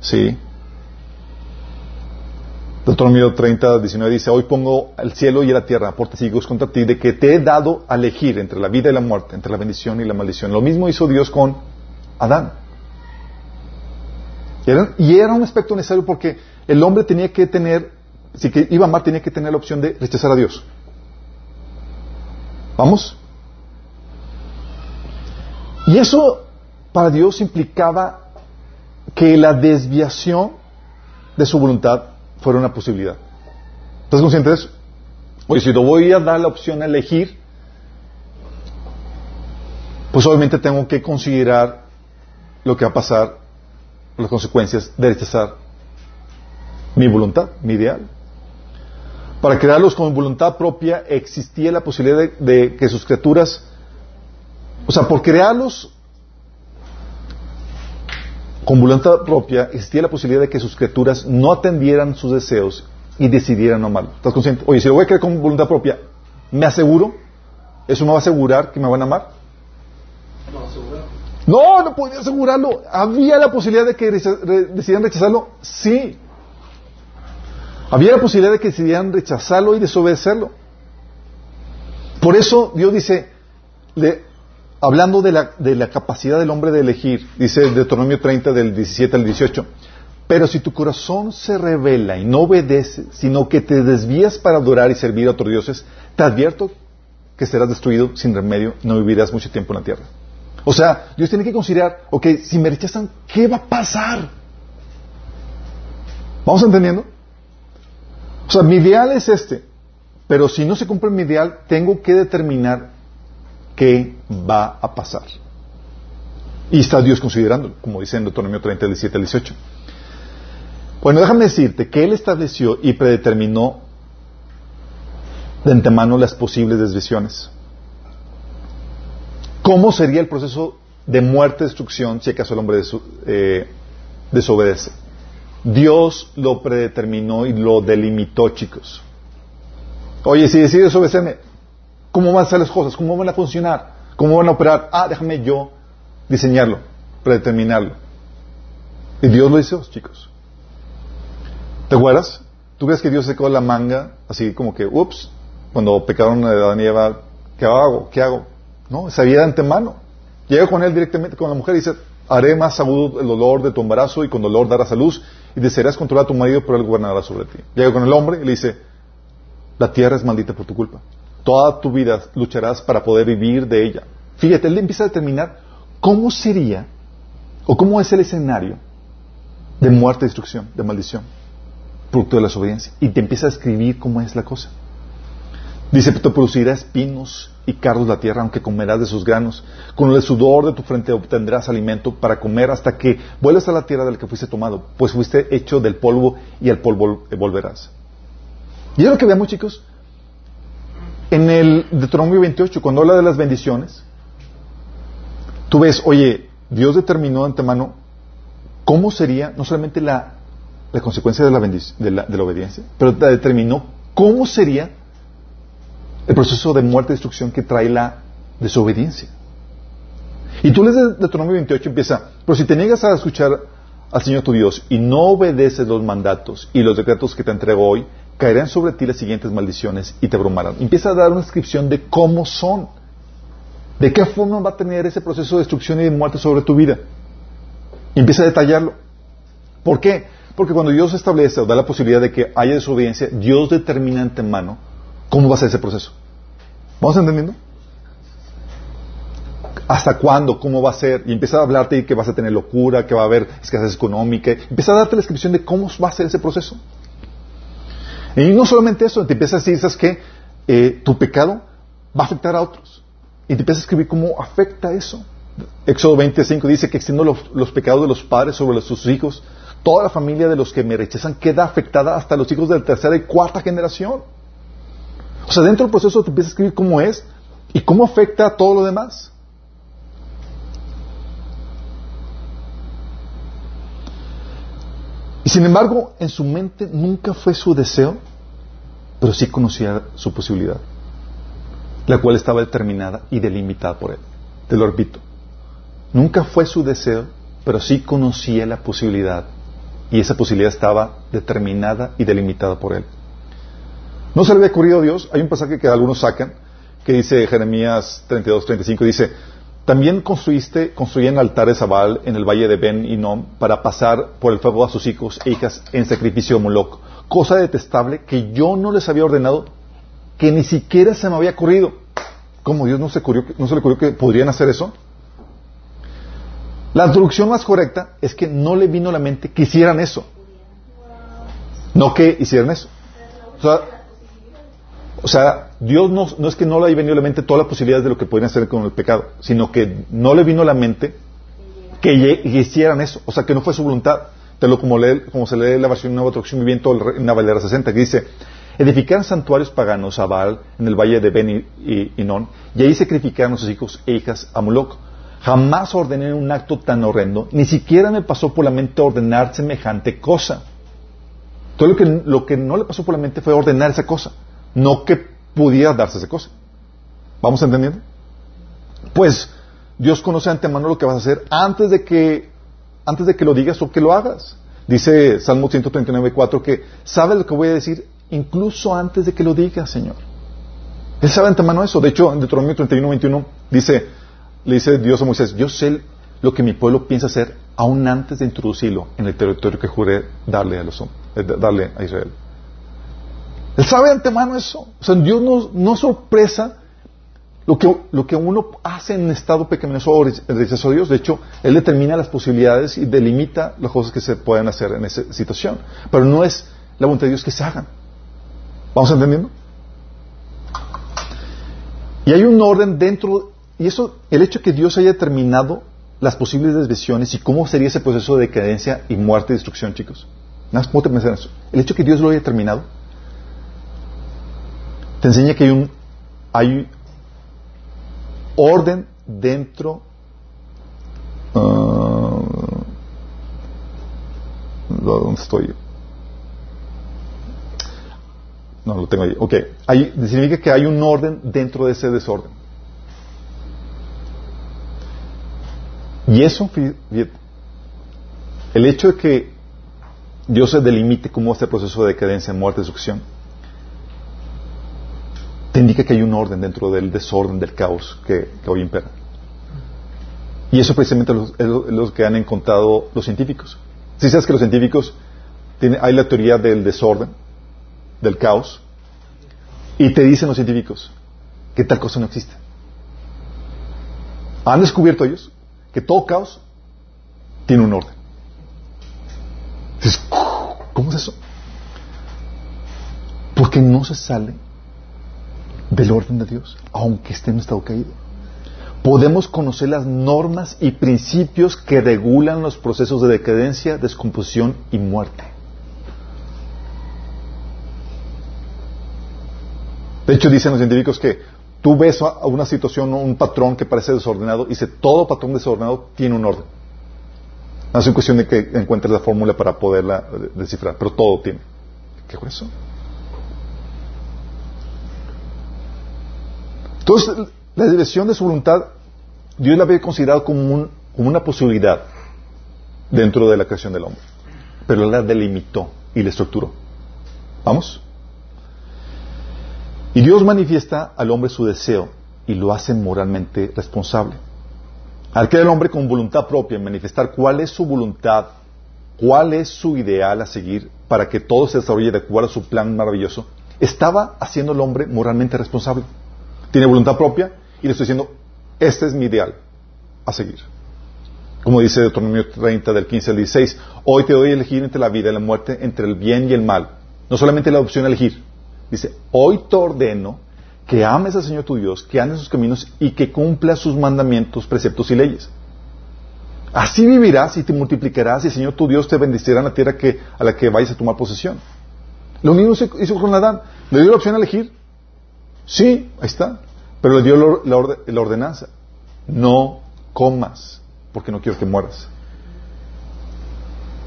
¿Sí? Deuteronomio 30, 19 dice, hoy pongo el cielo y la tierra por testigos contra ti de que te he dado a elegir entre la vida y la muerte, entre la bendición y la maldición. Lo mismo hizo Dios con Adán. Y era, un aspecto necesario porque el hombre tenía que tener, si que iba amar, tenía que tener la opción de rechazar a Dios. ¿Vamos? Y eso para Dios implicaba que la desviación de su voluntad fuera una posibilidad. ¿Estás consciente de eso? Oye, si te voy a dar la opción a elegir, pues obviamente tengo que considerar lo que va a pasar, las consecuencias de rechazar mi voluntad, mi ideal. Para crearlos con voluntad propia existía la posibilidad de, de que sus criaturas, o sea, por crearlos con voluntad propia existía la posibilidad de que sus criaturas no atendieran sus deseos y decidieran no amarlo. ¿Estás consciente? Oye, si lo voy a creer con voluntad propia, ¿me aseguro? ¿Eso me va a asegurar que me van a amar? No, no podía asegurarlo. ¿Había la posibilidad de que decidieran rechazarlo? Sí. Había la posibilidad de que decidieran rechazarlo y desobedecerlo. Por eso Dios dice, hablando de la, de la, capacidad del hombre de elegir, dice Deuteronomio 30 del 17 al 18, pero si tu corazón se revela y no obedece, sino que te desvías para adorar y servir a otros dioses, te advierto que serás destruido sin remedio no vivirás mucho tiempo en la tierra. O sea, Dios tiene que considerar, ok, si me rechazan, ¿qué va a pasar? ¿Vamos entendiendo? O sea, mi ideal es este, pero si no se cumple mi ideal, tengo que determinar qué va a pasar. Y está Dios considerándolo, como dice en Deuteronomio 30, 17 al 18. Bueno, déjame decirte que Él estableció y predeterminó de antemano las posibles desviaciones. ¿Cómo sería el proceso de muerte destrucción si acaso el hombre eh, desobedece? Dios lo predeterminó y lo delimitó, chicos. Oye, si decides obedecerme, ¿Cómo van a ser las cosas? ¿Cómo van a funcionar? ¿Cómo van a operar? Ah, déjame yo diseñarlo, predeterminarlo. Y Dios lo hizo, chicos. ¿Te acuerdas? ¿Tú crees que Dios secó la manga así como que, ups, cuando pecaron a Adán Eva, ¿qué hago? ¿Qué hago? No, sabía de antemano. Llega con él directamente, con la mujer y dice, haré más agudo el dolor de tu embarazo y con dolor darás a luz y desearás controlar a tu marido, pero él gobernará sobre ti. Llega con el hombre y le dice, la tierra es maldita por tu culpa. Toda tu vida lucharás para poder vivir de ella. Fíjate, él empieza a determinar cómo sería o cómo es el escenario de muerte, destrucción, de maldición, producto de la desobediencia. Y te empieza a escribir cómo es la cosa. Dice, te producirá espinos y cardos la tierra, aunque comerás de sus granos. Con el sudor de tu frente obtendrás alimento para comer hasta que vuelvas a la tierra del que fuiste tomado, pues fuiste hecho del polvo y al polvo volverás. Y es lo que vemos, chicos. En el Deuteronomio 28, cuando habla de las bendiciones, tú ves, oye, Dios determinó de antemano cómo sería no solamente la la consecuencia de la, de la, de la obediencia, pero determinó cómo sería el proceso de muerte y destrucción que trae la desobediencia. Y tú lees de Deuteronomio 28 empieza, pero si te niegas a escuchar al Señor tu Dios y no obedeces los mandatos y los decretos que te entrego hoy, caerán sobre ti las siguientes maldiciones y te abrumarán. Empieza a dar una descripción de cómo son, de qué forma va a tener ese proceso de destrucción y de muerte sobre tu vida. Empieza a detallarlo. ¿Por qué? Porque cuando Dios establece o da la posibilidad de que haya desobediencia, Dios determina antemano cómo va a ser ese proceso. ¿Vamos entendiendo? hasta cuándo, cómo va a ser, y empieza a hablarte de que vas a tener locura, que va a haber escasez económica, empieza a darte la descripción de cómo va a ser ese proceso. Y no solamente eso, te empieza a decir, ¿sabes qué? Eh, tu pecado va a afectar a otros. Y te empieza a escribir cómo afecta eso. Éxodo 25 dice que extiendo los pecados de los padres sobre sus hijos. Toda la familia de los que me rechazan queda afectada hasta los hijos de la tercera y cuarta generación. O sea, dentro del proceso te empieza a escribir cómo es y cómo afecta a todo lo demás. Y sin embargo, en su mente nunca fue su deseo, pero sí conocía su posibilidad, la cual estaba determinada y delimitada por él. Te lo repito, nunca fue su deseo, pero sí conocía la posibilidad, y esa posibilidad estaba determinada y delimitada por él. No se le había ocurrido a Dios, hay un pasaje que algunos sacan, que dice Jeremías 32, 35, dice, también construiste, construían altares a Baal en el valle de Ben Inom para pasar por el fuego a sus hijos e hijas en sacrificio de Moloch. Cosa detestable que yo no les había ordenado, que ni siquiera se me había ocurrido. ¿Cómo Dios no se, no se le ocurrió que podrían hacer eso? La traducción más correcta es que no le vino a la mente que hicieran eso. No que hicieran eso. O sea, o sea, Dios no, es que no le haya venido a la mente todas las posibilidades de lo que podrían hacer con el pecado, sino que no le vino a la mente que hicieran eso. O sea, que no fue su voluntad. Te lo como, como se lee la versión Nueva Traducción Viviente en la Valera 60, que dice, edificaron santuarios paganos a Baal en el valle de Ben y Inon, y ahí sacrificaron a sus hijos e hijas a Moloch. Jamás ordené un acto tan horrendo, ni siquiera me pasó por la mente ordenar semejante cosa. Todo lo que, lo que no le pasó por la mente fue ordenar esa cosa no que pudiera darse esa cosa. ¿Vamos entendiendo? Pues Dios conoce antemano lo que vas a hacer antes de que, antes de que lo digas o que lo hagas. Dice Salmo 139.4 que sabe lo que voy a decir incluso antes de que lo digas, Señor. Él sabe antemano eso. De hecho, en Deuteronomio 31.21 dice, le dice Dios a Moisés, yo sé lo que mi pueblo piensa hacer aún antes de introducirlo en el territorio que juré darle a, los, eh, darle a Israel. Él sabe de antemano eso. O sea, Dios no, no sorpresa lo que, lo que uno hace en estado pecaminoso o rechazo a Dios. De hecho, Él determina las posibilidades y delimita las cosas que se pueden hacer en esa situación. Pero no es la voluntad de Dios que se hagan. ¿Vamos entendiendo? Y hay un orden dentro, y eso, el hecho de que Dios haya determinado las posibles desviaciones y cómo sería ese proceso de decadencia y muerte y destrucción, chicos. Nada más, pensar en eso? El hecho de que Dios lo haya determinado te enseña que hay un hay orden dentro uh, ¿dónde estoy? No, lo tengo ahí. Ok, significa que hay un orden dentro de ese desorden. Y eso, el hecho de que Dios se delimite cómo este proceso de decadencia, muerte, destrucción, indica que hay un orden dentro del desorden, del caos que, hoy impera. Y eso precisamente es lo, que han encontrado los científicos. Si sabes que los científicos tienen, hay la teoría del desorden, del caos, y te dicen los científicos que tal cosa no existe. Han descubierto ellos que todo caos tiene un orden. ¿cómo es eso? Porque no se sale del orden de Dios, aunque esté en estado caído. Podemos conocer las normas y principios que regulan los procesos de decadencia, descomposición y muerte. De hecho, dicen los científicos que tú ves a una situación o un patrón que parece desordenado y dice todo patrón desordenado tiene un orden. No es cuestión de que encuentres la fórmula para poderla descifrar, pero todo tiene. ¿Qué eso? Entonces, la dirección de su voluntad, Dios la había considerado como, como una posibilidad dentro de la creación del hombre. Pero la delimitó y la estructuró. ¿Vamos? Y Dios manifiesta al hombre su deseo y lo hace moralmente responsable. Al crear el hombre con voluntad propia, manifestar cuál es su voluntad, cuál es su ideal a seguir para que todo se desarrolle de acuerdo a su plan maravilloso, estaba haciendo al hombre moralmente responsable. Tiene voluntad propia y le estoy diciendo, este es mi ideal a seguir. Como dice Deuteronomio 30 del 15 al 16, hoy te doy a elegir entre la vida y la muerte, entre el bien y el mal. No solamente la opción a elegir. Dice, hoy te ordeno que ames al Señor tu Dios, que andes sus caminos y que cumpla sus mandamientos, preceptos y leyes. Así vivirás y te multiplicarás y el Señor tu Dios te bendecirá en la tierra que, a la que vayas a tomar posesión. Lo mismo hizo con Adán. Le dio la opción a elegir. Sí, ahí está. Pero le dio la ordenanza. No comas porque no quiero que mueras.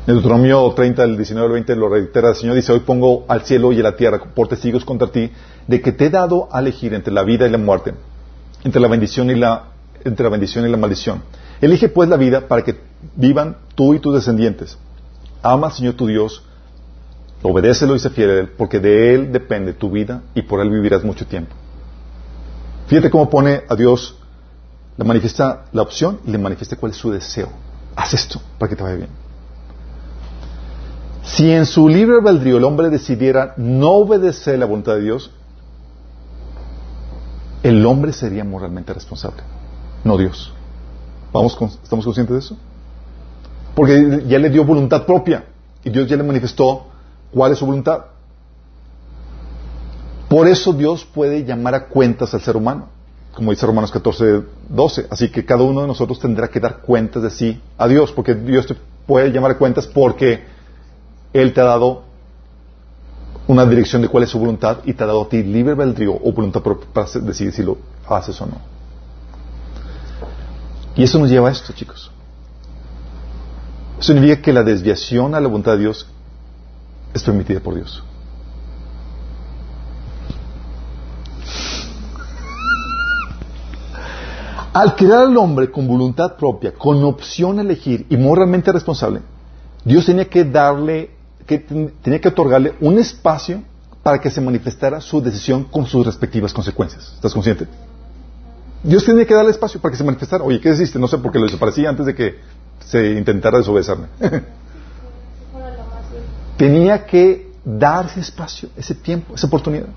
En Deuteronomio 30, del 19 al 20, lo reitera el Señor, dice, hoy pongo al cielo y a la tierra por testigos contra ti, de que te he dado a elegir entre la vida y la muerte, entre la bendición y la, entre la bendición y la maldición. Elige pues la vida para que vivan tú y tus descendientes. Ama al Señor tu Dios, obedécelo y se fiel a Él, porque de Él depende tu vida y por Él vivirás mucho tiempo. Fíjate cómo pone a Dios le manifiesta la opción y le manifiesta cuál es su deseo. Haz esto para que te vaya bien. Si en su libre albedrío el hombre decidiera no obedecer la voluntad de Dios, el hombre sería moralmente responsable, no Dios. ¿Vamos ¿Estamos conscientes de eso? Porque ya le dio voluntad propia y Dios ya le manifestó cuál es su voluntad. Por eso Dios puede llamar a cuentas al ser humano como dice Romanos 14, 12. Así que cada uno de nosotros tendrá que dar cuentas de sí a Dios, porque Dios te puede llamar a cuentas porque Él te ha dado una dirección de cuál es su voluntad y te ha dado a ti libre albedrío o voluntad para decidir si lo haces o no. Y eso nos lleva a esto, chicos. Eso significa que la desviación a la voluntad de Dios es permitida por Dios. Al crear al hombre con voluntad propia, con opción a elegir y moralmente responsable, Dios tenía que darle, que, tenía que otorgarle un espacio para que se manifestara su decisión con sus respectivas consecuencias. ¿Estás consciente? Dios tenía que darle espacio para que se manifestara. Oye, ¿qué deciste? No sé por qué lo desaparecí antes de que se intentara desobedecerme. tenía que darse espacio, ese tiempo, esa oportunidad.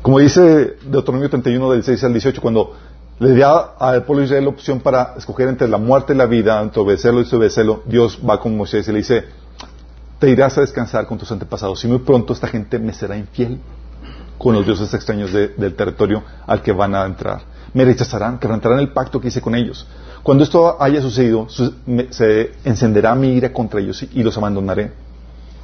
Como dice Deuteronomio 31 del 6 al 18, cuando le da al pueblo Israel la opción para escoger entre la muerte y la vida, entre obedecerlo y desobedecerlo, Dios va con Moisés y le dice, te irás a descansar con tus antepasados y muy pronto esta gente me será infiel con los dioses extraños del territorio al que van a entrar. Me rechazarán, quebrantarán el pacto que hice con ellos. Cuando esto haya sucedido, se encenderá mi ira contra ellos y, los abandonaré.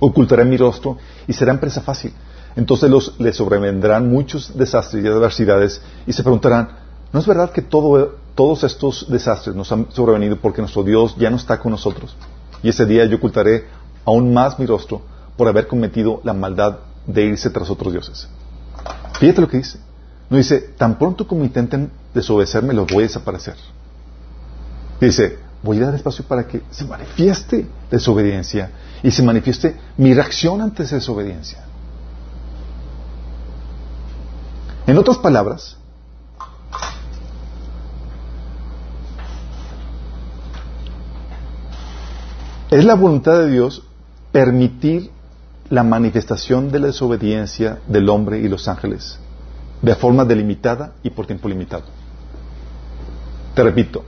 Ocultaré mi rostro y será presa fácil. Entonces les sobrevendrán muchos desastres y adversidades y se preguntarán, ¿No es verdad que todos estos desastres nos han sobrevenido porque nuestro Dios ya no está con nosotros? Y ese día yo ocultaré aún más mi rostro por haber cometido la maldad de irse tras otros dioses. Fíjate lo que dice. No dice, tan pronto como intenten desobedecerme, los voy a desaparecer. Dice, voy a dar espacio para que se manifieste desobediencia y se manifieste mi reacción ante esa desobediencia. En otras palabras, Es la voluntad de Dios permitir la manifestación de la desobediencia del hombre y los ángeles de forma delimitada y por tiempo limitado. Te repito,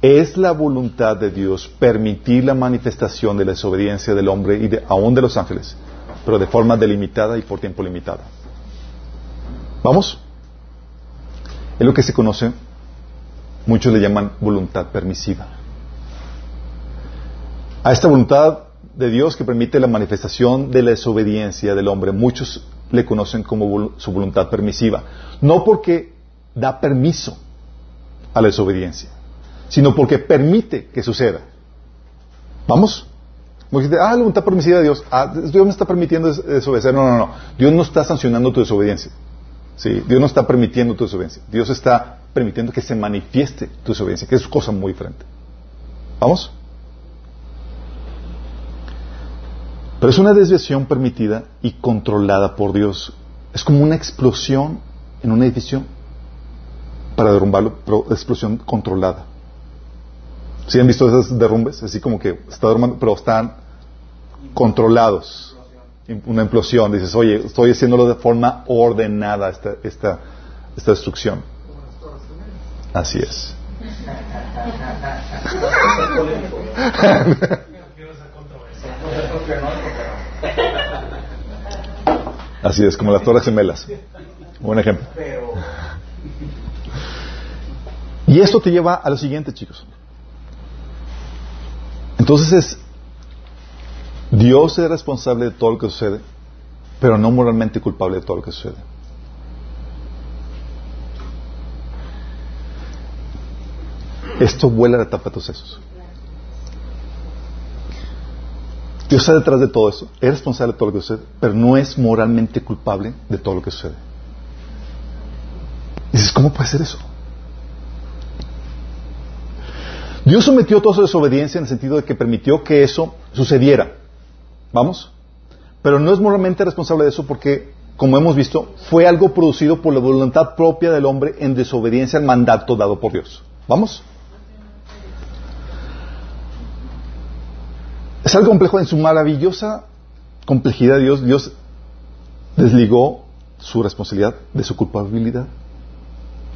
es la voluntad de Dios permitir la manifestación de la desobediencia del hombre y aún de los ángeles, pero de forma delimitada y por tiempo limitado. ¿Vamos? Es lo que se conoce, muchos le llaman voluntad permisiva a esta voluntad de Dios que permite la manifestación de la desobediencia del hombre. Muchos le conocen como su voluntad permisiva. No porque da permiso a la desobediencia, sino porque permite que suceda. ¿Vamos? Ah, la voluntad permisiva de Dios. Ah, Dios me está permitiendo des- desobedecer. No, no, no. Dios no está sancionando tu desobediencia. Sí, Dios no está permitiendo tu desobediencia. Dios está permitiendo que se manifieste tu desobediencia, que es cosa muy diferente. ¿Vamos? Pero es una desviación permitida y controlada por Dios. Es como una explosión en un edificio para derrumbarlo, pero explosión controlada. ¿Sí han visto esos derrumbes? Así como que está derrumbando, pero están controlados. Una implosión. Dices, oye, estoy haciéndolo de forma ordenada esta, esta, esta destrucción. Así es. Así es, como las torres gemelas. Buen ejemplo. Y esto te lleva a lo siguiente, chicos. Entonces es, Dios es responsable de todo lo que sucede, pero no moralmente culpable de todo lo que sucede. Esto vuela la tapa de tus sesos. Dios está detrás de todo eso, es responsable de todo lo que sucede, pero no es moralmente culpable de todo lo que sucede. Y dices, ¿cómo puede ser eso? Dios sometió toda su desobediencia en el sentido de que permitió que eso sucediera. ¿Vamos? Pero no es moralmente responsable de eso porque, como hemos visto, fue algo producido por la voluntad propia del hombre en desobediencia al mandato dado por Dios. ¿Vamos? Es algo complejo en su maravillosa complejidad Dios. Dios desligó su responsabilidad de su culpabilidad.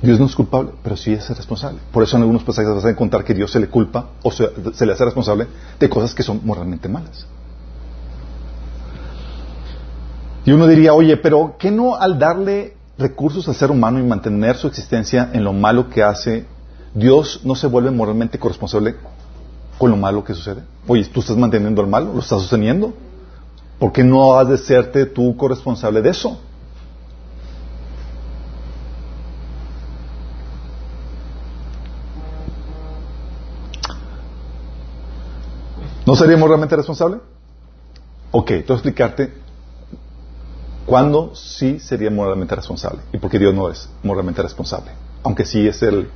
Dios no es culpable, pero sí es responsable. Por eso en algunos pasajes vas a encontrar que Dios se le culpa o se, se le hace responsable de cosas que son moralmente malas. Y uno diría, oye, pero ¿qué no al darle recursos al ser humano y mantener su existencia en lo malo que hace, Dios no se vuelve moralmente corresponsable con lo malo que sucede? Oye, ¿tú estás manteniendo el malo? ¿Lo estás sosteniendo? ¿Por qué no has de serte tú corresponsable de eso? ¿No sería moralmente responsable? Ok, a explicarte cuándo sí sería moralmente responsable y por qué Dios no es moralmente responsable, aunque sí es el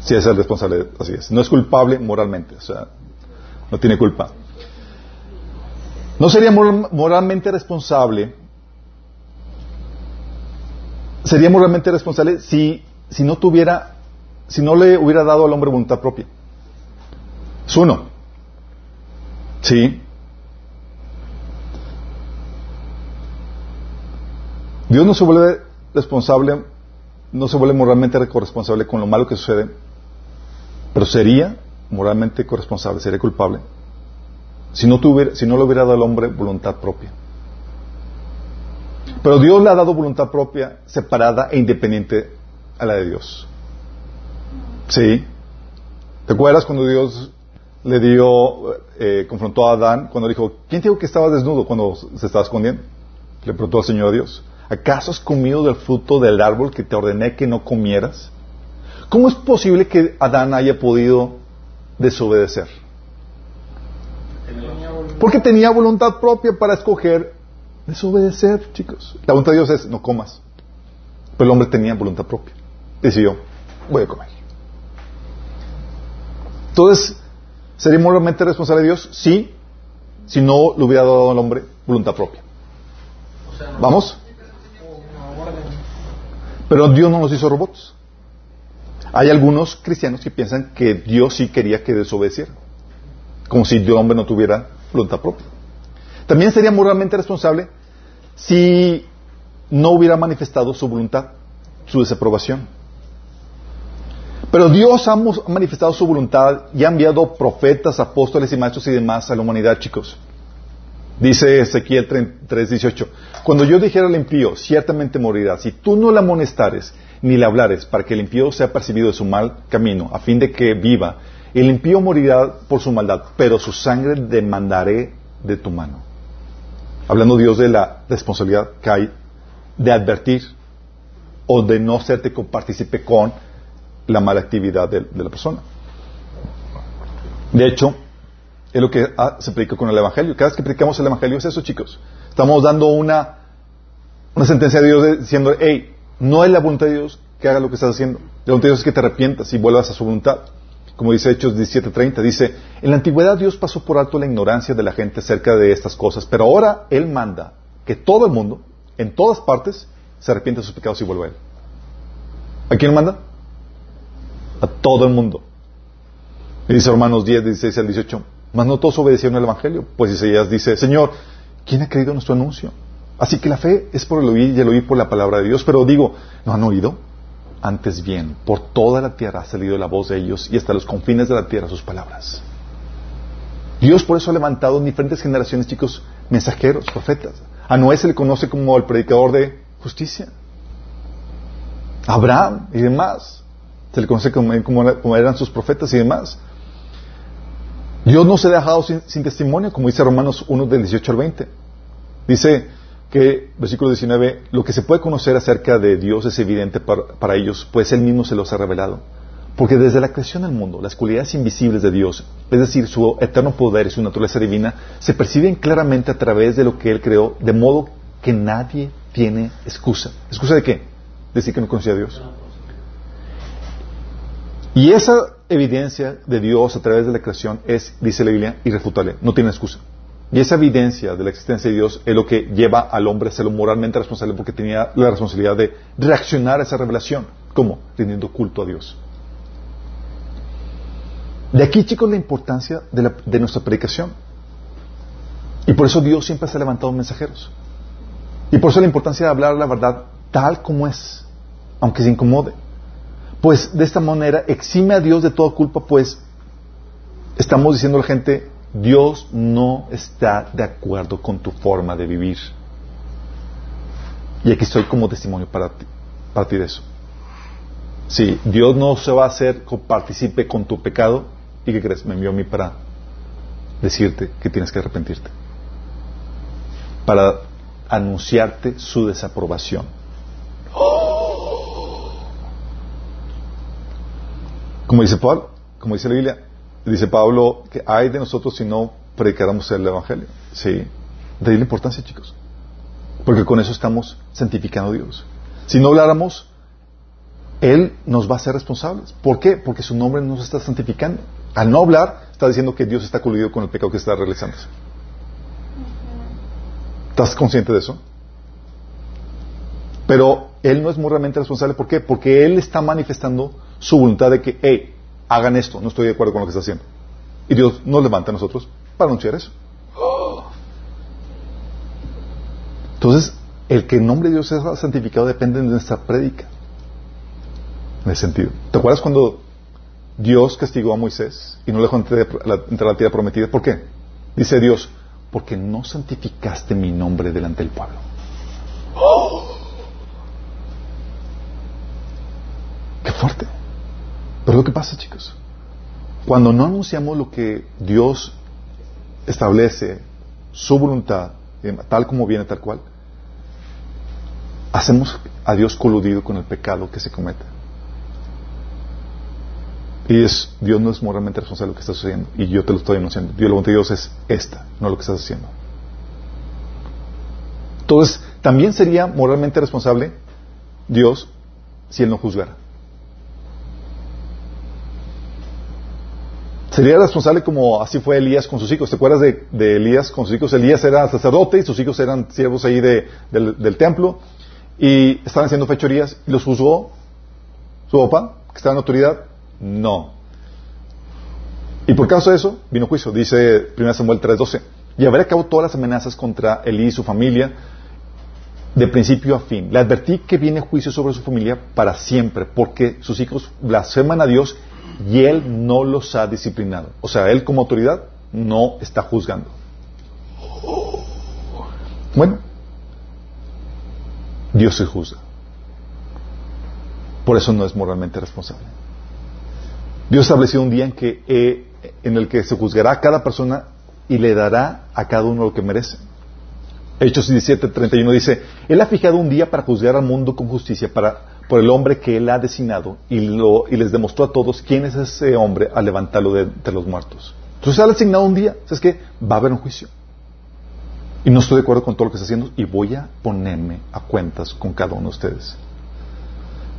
sí es el responsable, así es. No es culpable moralmente, o sea, no tiene culpa. No sería moral- moralmente responsable, sería moralmente responsable si, si no tuviera, si no le hubiera dado al hombre voluntad propia. Es uno. Sí. Dios no se vuelve responsable, no se vuelve moralmente corresponsable con lo malo que sucede, pero sería moralmente corresponsable, sería culpable si no, tuviera, si no le hubiera dado al hombre voluntad propia. Pero Dios le ha dado voluntad propia separada e independiente a la de Dios. ¿Sí? ¿Te acuerdas cuando Dios le dio, eh, confrontó a Adán cuando dijo, ¿quién dijo que estabas desnudo cuando se estaba escondiendo? Le preguntó al Señor Dios, ¿acaso has comido del fruto del árbol que te ordené que no comieras? ¿Cómo es posible que Adán haya podido desobedecer? Porque tenía voluntad propia para escoger desobedecer, chicos. La voluntad de Dios es, no comas. Pero el hombre tenía voluntad propia. Decidió, voy a comer. Entonces, ¿sería moralmente responsable de Dios? Sí, si no le hubiera dado al hombre voluntad propia. ¿Vamos? Pero Dios no nos hizo robots. Hay algunos cristianos que piensan que Dios sí quería que desobedeciera. Como si el hombre no tuviera voluntad propia. También sería moralmente responsable si no hubiera manifestado su voluntad, su desaprobación. Pero Dios ha manifestado su voluntad y ha enviado profetas, apóstoles y maestros y demás a la humanidad, chicos. Dice Ezequiel 3:18, cuando yo dijera al impío, ciertamente morirá, si tú no le amonestares ni le hablares para que el impío sea percibido de su mal camino, a fin de que viva, el impío morirá por su maldad, pero su sangre demandaré de tu mano. Hablando Dios de la responsabilidad que hay de advertir o de no hacerte partícipe con la mala actividad de, de la persona. De hecho, es lo que ah, se predica con el Evangelio. Cada vez que predicamos el Evangelio es eso, chicos. Estamos dando una, una sentencia de Dios diciendo, hey, no es la voluntad de Dios que haga lo que estás haciendo. La voluntad de Dios es que te arrepientas y vuelvas a su voluntad. Como dice Hechos 17:30, dice, en la antigüedad Dios pasó por alto la ignorancia de la gente acerca de estas cosas, pero ahora Él manda que todo el mundo, en todas partes, se arrepiente de sus pecados y vuelva a Él. ¿A quién manda? A todo el mundo. Y dice Romanos 10, 16 al 18, mas no todos obedecieron al Evangelio, pues Isaías dice, Señor, ¿quién ha creído nuestro anuncio? Así que la fe es por el oír y el oír por la palabra de Dios, pero digo, ¿no han oído? Antes bien, por toda la tierra ha salido la voz de ellos y hasta los confines de la tierra sus palabras. Dios por eso ha levantado en diferentes generaciones, chicos, mensajeros, profetas. A Noé se le conoce como el predicador de justicia. Abraham y demás. Se le conoce como, eran sus profetas y demás. Dios no se ha dejado sin, sin, testimonio, como dice Romanos 1 del 18 al 20. Dice, que, versículo 19, lo que se puede conocer acerca de Dios es evidente para, ellos, pues Él mismo se los ha revelado. Porque desde la creación del mundo, las cualidades invisibles de Dios, es decir, su eterno poder y su naturaleza divina, se perciben claramente a través de lo que Él creó, de modo que nadie tiene excusa. ¿Excusa de qué? Decir que no conocía a Dios. Y esa evidencia de Dios a través de la creación es, dice la Biblia, irrefutable. No tiene excusa. Y esa evidencia de la existencia de Dios es lo que lleva al hombre a ser moralmente responsable porque tenía la responsabilidad de reaccionar a esa revelación. ¿Cómo? Teniendo culto a Dios. De aquí, chicos, la importancia de, nuestra predicación. Y por eso Dios siempre se ha levantado mensajeros. Y por eso la importancia de hablar la verdad tal como es, aunque se incomode. Pues de esta manera exime a Dios de toda culpa, pues estamos diciendo a la gente, Dios no está de acuerdo con tu forma de vivir. Y aquí estoy como testimonio para ti, para ti de eso. Si Dios no se va a hacer partícipe con tu pecado, ¿y qué crees? Me envió a mí para decirte que tienes que arrepentirte. Para anunciarte su desaprobación. Como dice Paul, como dice la Biblia, Dice Pablo que hay de nosotros si no predicáramos el Evangelio. Sí. De ahí la importancia, chicos. Porque con eso estamos santificando a Dios. Si no habláramos, Él nos va a ser responsables. ¿Por qué? Porque su nombre nos está santificando. Al no hablar, está diciendo que Dios está coludido con el pecado que está realizándose. ¿Estás consciente de eso? Pero Él no es moralmente responsable. ¿Por qué? Porque Él está manifestando su voluntad de que, hey, hagan esto, no estoy de acuerdo con lo que está haciendo. Y Dios nos levanta a nosotros para anunciar eso. Entonces, el que el nombre de Dios sea santificado depende de nuestra prédica. En ese sentido. ¿Te acuerdas cuando Dios castigó a Moisés y no le dejó entrar a la, tierra prometida? ¿Por qué? Dice Dios, porque no santificaste mi nombre delante del pueblo. ¡Qué fuerte! Pero lo que pasa, chicos, cuando no anunciamos lo que Dios establece, su voluntad, tal como viene, tal cual, hacemos a Dios coludido con el pecado que se comete. Y es, Dios no es moralmente responsable de lo que está sucediendo. Y yo te lo estoy anunciando. Dios, la voluntad de Dios es esta, no lo que estás haciendo. Entonces, también sería moralmente responsable Dios si Él no juzgara. Sería responsable como así fue Elías con sus hijos. ¿Te acuerdas de, Elías con sus hijos? Elías era sacerdote y sus hijos eran siervos ahí del, templo y estaban haciendo fechorías y los juzgó su papá, que estaba en autoridad. No. Y por causa de eso vino juicio, dice 1 Samuel 3:12. Y habrá cabo todas las amenazas contra Elí y su familia de principio a fin. Le advertí que viene juicio sobre su familia para siempre, porque sus hijos blasfeman a Dios y Él no los ha disciplinado. O sea, Él como autoridad no está juzgando. Bueno, Dios se juzga. Por eso no es moralmente responsable. Dios estableció un día en, que, eh, en el que se juzgará a cada persona y le dará a cada uno lo que merece. Hechos 17, 31 dice, Él ha fijado un día para juzgar al mundo con justicia, para por el hombre que él ha designado y, lo, y les demostró a todos quién es ese hombre al levantarlo de entre los muertos. Entonces se ha asignado un día, ¿sabes qué? Va a haber un juicio. Y no estoy de acuerdo con todo lo que está haciendo y voy a ponerme a cuentas con cada uno de ustedes.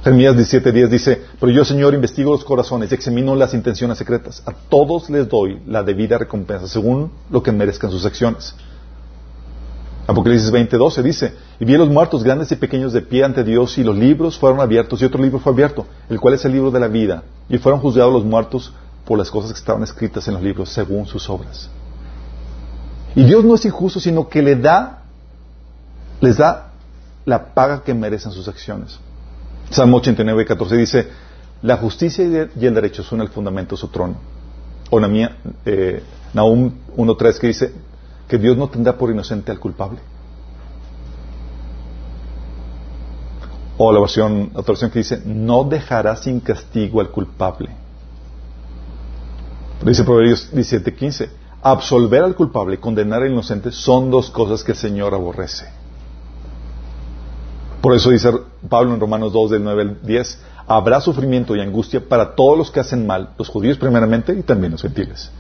Jeremías 17:10 dice, pero yo Señor investigo los corazones y examino las intenciones secretas. A todos les doy la debida recompensa según lo que merezcan sus acciones. Apocalipsis 20:12 dice, y vi a los muertos grandes y pequeños de pie ante Dios y los libros fueron abiertos y otro libro fue abierto, el cual es el libro de la vida. Y fueron juzgados los muertos por las cosas que estaban escritas en los libros según sus obras. Y Dios no es injusto, sino que le da, les da la paga que merecen sus acciones. Salmo 89, 14 dice, la justicia y el derecho son el fundamento de su trono. O eh, Nahum 1.3 que dice que Dios no tendrá por inocente al culpable. O la versión, otra versión que dice, no dejará sin castigo al culpable. Dice Proverbios 17.15, absolver al culpable y condenar al inocente son dos cosas que el Señor aborrece. Por eso dice Pablo en Romanos 2 del 9 al 10, habrá sufrimiento y angustia para todos los que hacen mal, los judíos primeramente y también los gentiles.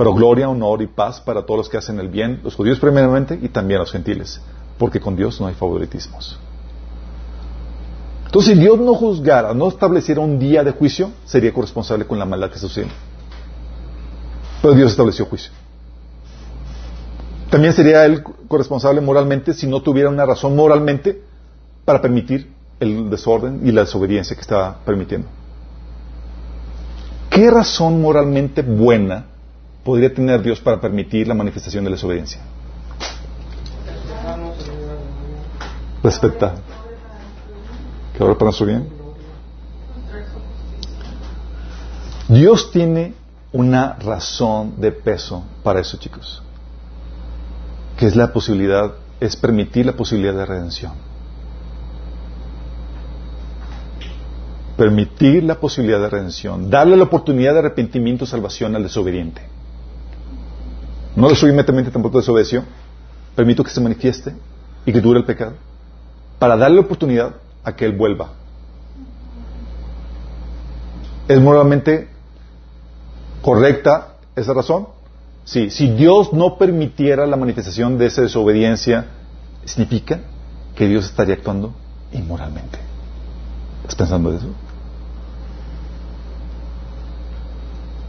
Pero gloria, honor y paz para todos los que hacen el bien, los judíos primeramente y también los gentiles, porque con Dios no hay favoritismos. Entonces, si Dios no juzgara, no estableciera un día de juicio, sería corresponsable con la maldad que sucede. Pero Dios estableció juicio. También sería él corresponsable moralmente si no tuviera una razón moralmente para permitir el desorden y la desobediencia que estaba permitiendo. ¿Qué razón moralmente buena podría tener Dios para permitir la manifestación de la desobediencia? Respetar. ¿Que ahora para su bien? Dios tiene una razón de peso para eso, chicos. Que es la posibilidad, es permitir la posibilidad de redención. Permitir la posibilidad de redención. Darle la oportunidad de arrepentimiento y salvación al desobediente. No desobedientemente tampoco desobedeció. Permito que se manifieste y que dure el pecado. Para darle oportunidad a que Él vuelva. Es moralmente ¿Correcta esa razón? Sí. Si Dios no permitiera la manifestación de esa desobediencia, significa que Dios estaría actuando inmoralmente. ¿Estás pensando en eso?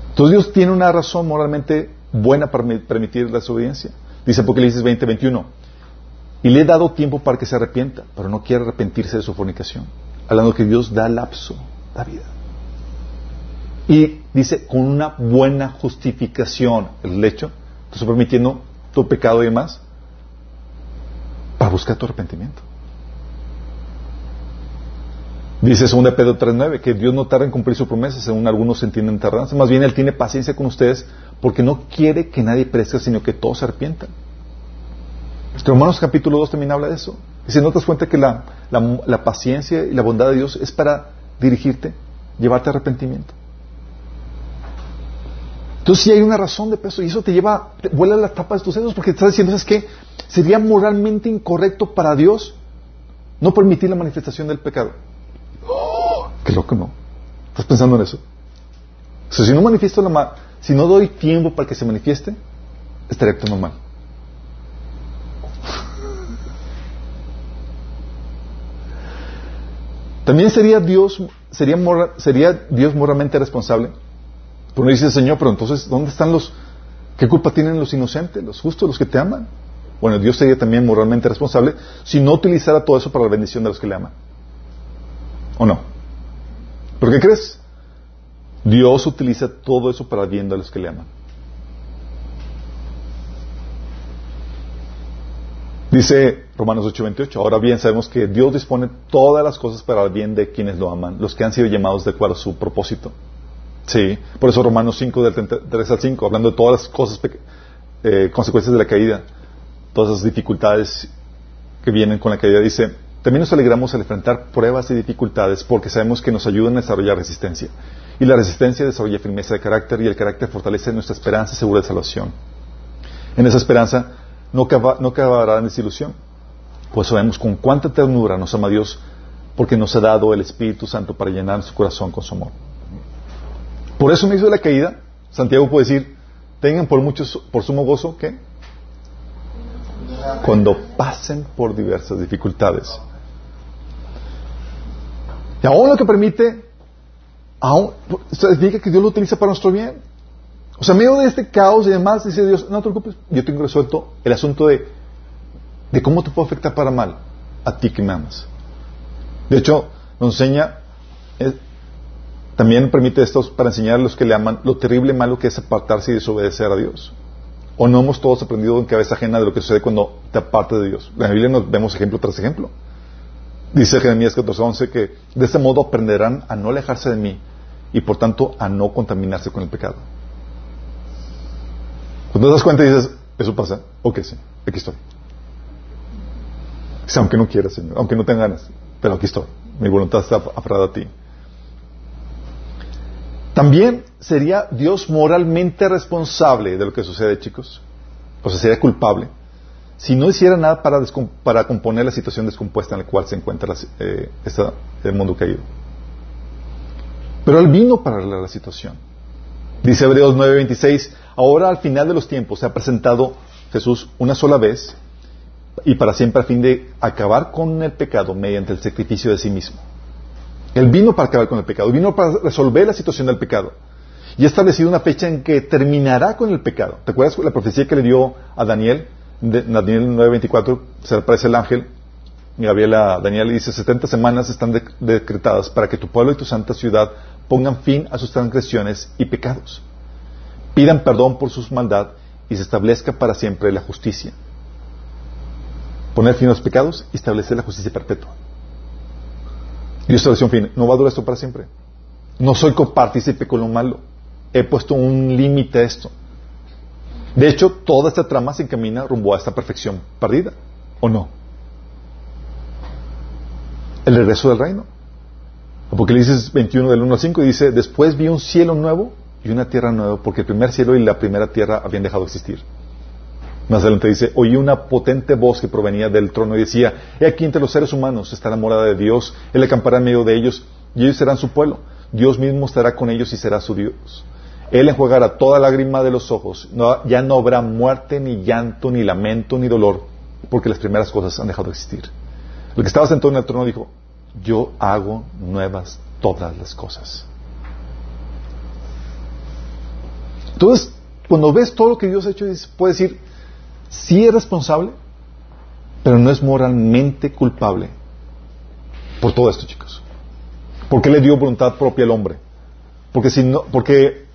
Entonces Dios tiene una razón moralmente buena para permitir la desobediencia. Dice Apocalipsis 20, 21. Y le he dado tiempo para que se arrepienta, pero no quiere arrepentirse de su fornicación. Hablando que Dios da lapso, da vida. Y dice, con una buena justificación el hecho, te permitiendo tu pecado y demás, para buscar tu arrepentimiento. Dice 2 Pedro 3.9 que Dios no tarda en cumplir su promesa, según algunos entienden tardanza. Más bien Él tiene paciencia con ustedes porque no quiere que nadie perezca, sino que todos se arrepientan. Romanos capítulo 2 también habla de eso. Si no te das cuenta que la, la paciencia y la bondad de Dios es para dirigirte, llevarte a arrepentimiento. Entonces sí hay una razón de peso y eso te lleva, te vuela la tapa de tus dedos porque estás diciendo, es que sería moralmente incorrecto para Dios no permitir la manifestación del pecado. ¡Oh! qué loco, ¿no? ¿Estás pensando en eso? O sea, si no manifiesto la si no doy tiempo para que se manifieste, estaría actuando mal. También sería Dios, sería, sería Dios moralmente responsable pero dice, Señor, pero entonces, ¿dónde están los... ¿Qué culpa tienen los inocentes, los justos, los que te aman? Bueno, Dios sería también moralmente responsable si no utilizara todo eso para la bendición de los que le aman. ¿O no? ¿Por qué crees? Dios utiliza todo eso para el bien de los que le aman. Dice Romanos 8:28, ahora bien sabemos que Dios dispone todas las cosas para el bien de quienes lo aman, los que han sido llamados de acuerdo a su propósito. Sí, por eso Romanos 5 del 3 al 5, hablando de todas las cosas, eh, consecuencias de la caída, todas las dificultades que vienen con la caída, dice, también nos alegramos al enfrentar pruebas y dificultades porque sabemos que nos ayudan a desarrollar resistencia. Y la resistencia desarrolla firmeza de carácter y el carácter fortalece nuestra esperanza segura de salvación. En esa esperanza no, no acabará en desilusión, pues sabemos con cuánta ternura nos ama Dios porque nos ha dado el Espíritu Santo para llenar su corazón con su amor. Por eso me hizo la caída, Santiago puede decir, tengan por muchos, por sumo gozo, ¿qué? Cuando pasen por diversas dificultades. Y aún lo que permite, aún, significa que Dios lo utiliza para nuestro bien. O sea, en medio de este caos y demás, dice Dios, no te preocupes, yo tengo resuelto el asunto de, de cómo te puedo afectar para mal a ti que me amas. De hecho, nos enseña, también permite esto para enseñar a los que le aman lo terrible malo que es apartarse y desobedecer a Dios. ¿O no hemos todos aprendido en cabeza ajena de lo que sucede cuando te apartas de Dios? En la Biblia nos vemos ejemplo tras ejemplo. Dice Jeremías 14:11 que de este modo aprenderán a no alejarse de mí y por tanto a no contaminarse con el pecado. Cuando te das cuenta y dices, ¿eso pasa? Ok, sí, aquí estoy. aunque no quieras, Señor, aunque no tengas ganas, pero aquí estoy. Mi voluntad está aferrada a ti. También sería Dios moralmente responsable de lo que sucede, chicos. O sea, sería culpable si no hiciera nada para, para componer la situación descompuesta en la cual se encuentra eh, el mundo caído. Pero Él vino para arreglar la situación. Dice Hebreos 9:26, ahora al final de los tiempos se ha presentado Jesús una sola vez y para siempre a fin de acabar con el pecado mediante el sacrificio de sí mismo. Él vino para acabar con el pecado, vino para resolver la situación del pecado. Y ha establecido una fecha en que terminará con el pecado. ¿Te acuerdas la profecía que le dio a Daniel? Daniel 9:24 se aparece el ángel. Gabriel Daniel dice, 70 semanas están decretadas para que tu pueblo y tu santa ciudad pongan fin a sus transgresiones y pecados. Pidan perdón por sus maldad y se establezca para siempre la justicia. Poner fin a los pecados y establecer la justicia perpetua. Dios estableció un fin. No va a durar esto para siempre. No soy copartícipe con lo malo. He puesto un límite a esto. De hecho, toda esta trama se encamina rumbo a esta perfección perdida, ¿o no? El regreso del reino. Apocalipsis 21 del 1 al 5 dice, después vi un cielo nuevo y una tierra nueva, porque el primer cielo y la primera tierra habían dejado de existir. Más adelante dice, oí una potente voz que provenía del trono y decía, he aquí entre los seres humanos está la morada de Dios, Él acampará en medio de ellos y ellos serán su pueblo. Dios mismo estará con ellos y será su Dios. Él enjuagará toda lágrima de los ojos. ya no habrá muerte, ni llanto, ni lamento, ni dolor, porque las primeras cosas han dejado de existir. El que estaba sentado en el trono dijo, yo hago nuevas todas las cosas. Entonces, cuando ves todo lo que Dios ha hecho, puedes decir, sí es responsable, pero no es moralmente culpable por todo esto, chicos. Porque le dio voluntad propia al hombre. Porque si no, porque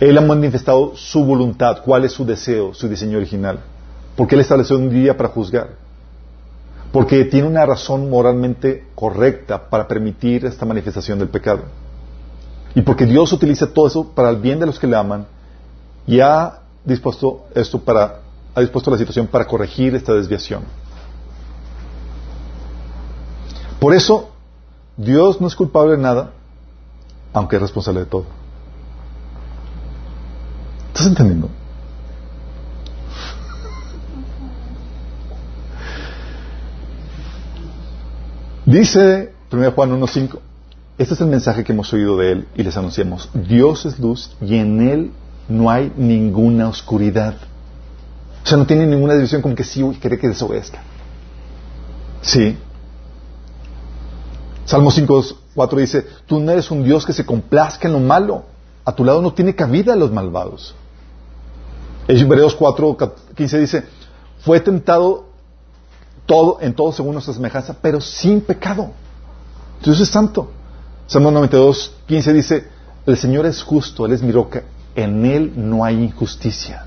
él ha manifestado su voluntad, cuál es su deseo, su diseño original. Porque Él estableció un día para juzgar. Porque tiene una razón moralmente correcta para permitir esta manifestación del pecado. Y porque Dios utiliza todo eso para el bien de los que le aman y ha dispuesto esto para, ha dispuesto la situación para corregir esta desviación. Por eso, Dios no es culpable de nada, aunque es responsable de todo. ¿Estás entendiendo? Dice 1 Juan 1.5, este es el mensaje que hemos oído de Él y les anunciamos. Dios es luz y en Él no hay ninguna oscuridad. O sea, no tiene ninguna división como que sí, uy, quiere que desobedezca. Sí. Salmo 5.4 dice, tú no eres un Dios que se complazca en lo malo. A tu lado no tiene cabida los malvados. Hebreos 4, 15 dice, fue tentado todo, en todo según nuestra semejanza, pero sin pecado. Dios es santo. Salmo 92, 15 dice, el Señor es justo, Él es mi roca, en Él no hay injusticia.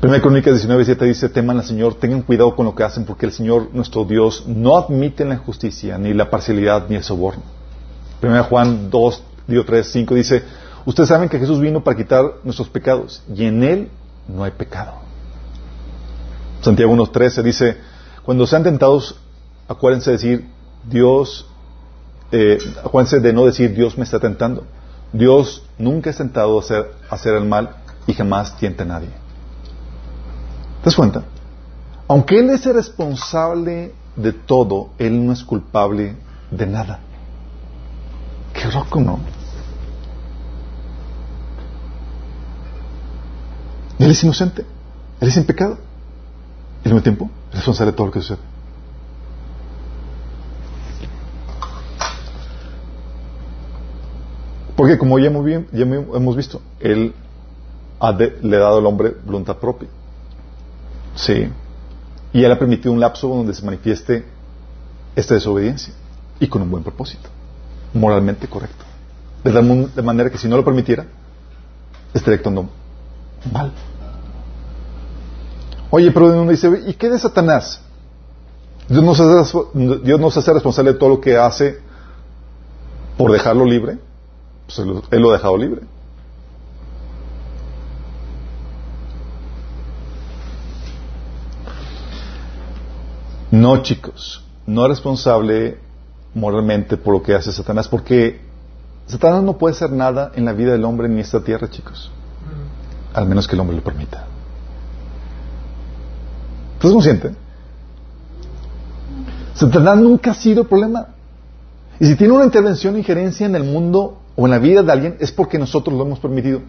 Primera Crónicas 19, 7 dice, teman al Señor, tengan cuidado con lo que hacen, porque el Señor, nuestro Dios, no admite la injusticia, ni la parcialidad, ni el soborno. Primera Juan 2, 3, 5 dice, Ustedes saben que Jesús vino para quitar nuestros pecados y en Él no hay pecado. Santiago 1.13 dice, cuando sean tentados, acuérdense de decir, Dios, eh, acuérdense de no decir, Dios me está tentando. Dios nunca es tentado a hacer, a hacer el mal y jamás tienta a nadie. ¿Te das cuenta? Aunque Él es el responsable de todo, Él no es culpable de nada. Qué loco, ¿no? Él es inocente, Él es en pecado. Y al mismo tiempo, es responsable de todo lo que sucede. Porque como ya hemos, visto, Él le ha dado al hombre voluntad propia. Sí. Y Él ha permitido un lapso donde se manifieste esta desobediencia. Y con un buen propósito. Moralmente correcto. De, mon- de manera que si no lo permitiera, estaría actuando mal. Oye, pero uno dice, ¿y qué de Satanás? Dios no, se hace, Dios no se hace responsable de todo lo que hace por dejarlo libre. Pues él, lo- él lo ha dejado libre. No, chicos, no es responsable moralmente por lo que hace Satanás, porque Satanás no puede hacer nada en la vida del hombre ni en esta tierra, chicos, al menos que el hombre lo permita. ¿Estás consciente? Satanás nunca ha sido problema. Y si tiene una intervención o injerencia en el mundo o en la vida de alguien, es porque nosotros lo hemos permitido.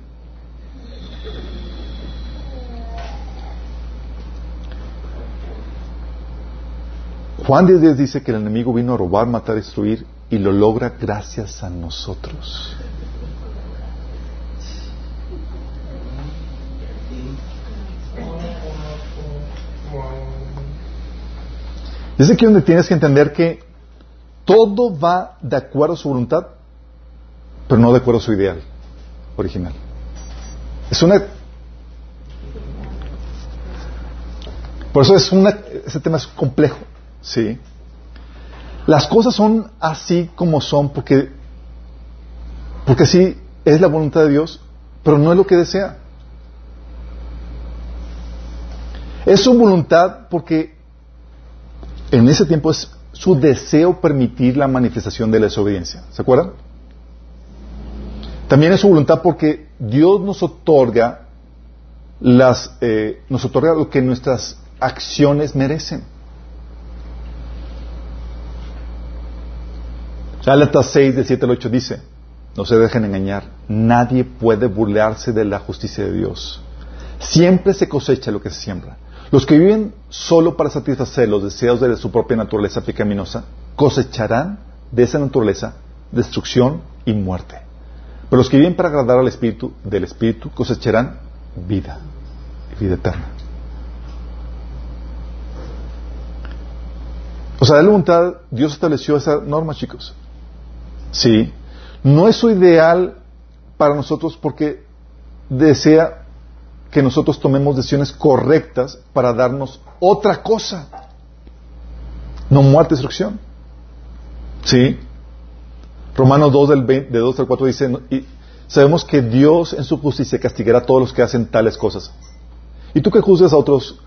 Juan 10.10 dice que el enemigo vino a robar, matar, destruir y lo logra gracias a nosotros. Y es aquí donde tienes que entender que todo va de acuerdo a su voluntad, pero no de acuerdo a su ideal original. Es una... Por eso es una, ese tema es complejo, ¿sí? Las cosas son así como son porque, porque así es la voluntad de Dios, pero no es lo que desea. Es su voluntad porque en ese tiempo es su deseo permitir la manifestación de la desobediencia. ¿Se acuerdan? También es su voluntad porque Dios nos otorga las, eh, nos otorga lo que nuestras acciones merecen. Gálatas 6, del 7 al 8 dice, no se dejen engañar, nadie puede burlarse de la justicia de Dios. Siempre se cosecha lo que se siembra. Los que viven solo para satisfacer los deseos de su propia naturaleza pecaminosa cosecharán de esa naturaleza destrucción y muerte. Pero los que viven para agradar al Espíritu del Espíritu cosecharán vida, vida eterna. O sea, de la voluntad, Dios estableció esa norma, chicos. Sí. No es su ideal para nosotros porque desea que nosotros tomemos decisiones correctas para darnos otra cosa. No muerte, destrucción. Sí. Romanos 2 del 20, de 2 al 4 dice, y sabemos que Dios en su justicia castigará a todos los que hacen tales cosas. ¿Y tú que juzgas a otros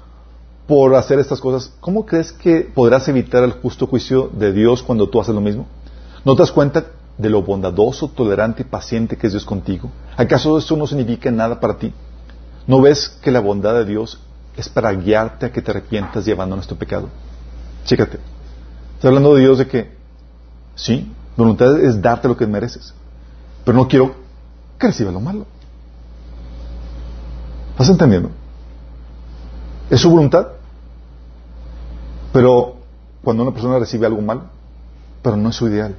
por hacer estas cosas, cómo crees que podrás evitar el justo juicio de Dios cuando tú haces lo mismo? ¿No te das cuenta de lo bondadoso, tolerante y paciente que es Dios contigo? ¿Acaso esto no significa nada para ti? ¿No ves que la bondad de Dios es para guiarte a que te arrepientas y abandones tu pecado? Chécate. Está hablando de Dios de que, sí, voluntad es darte lo que mereces, pero no quiero que recibas lo malo. ¿Estás entendiendo? Es su voluntad. Pero cuando una persona recibe algo malo, pero no es su ideal.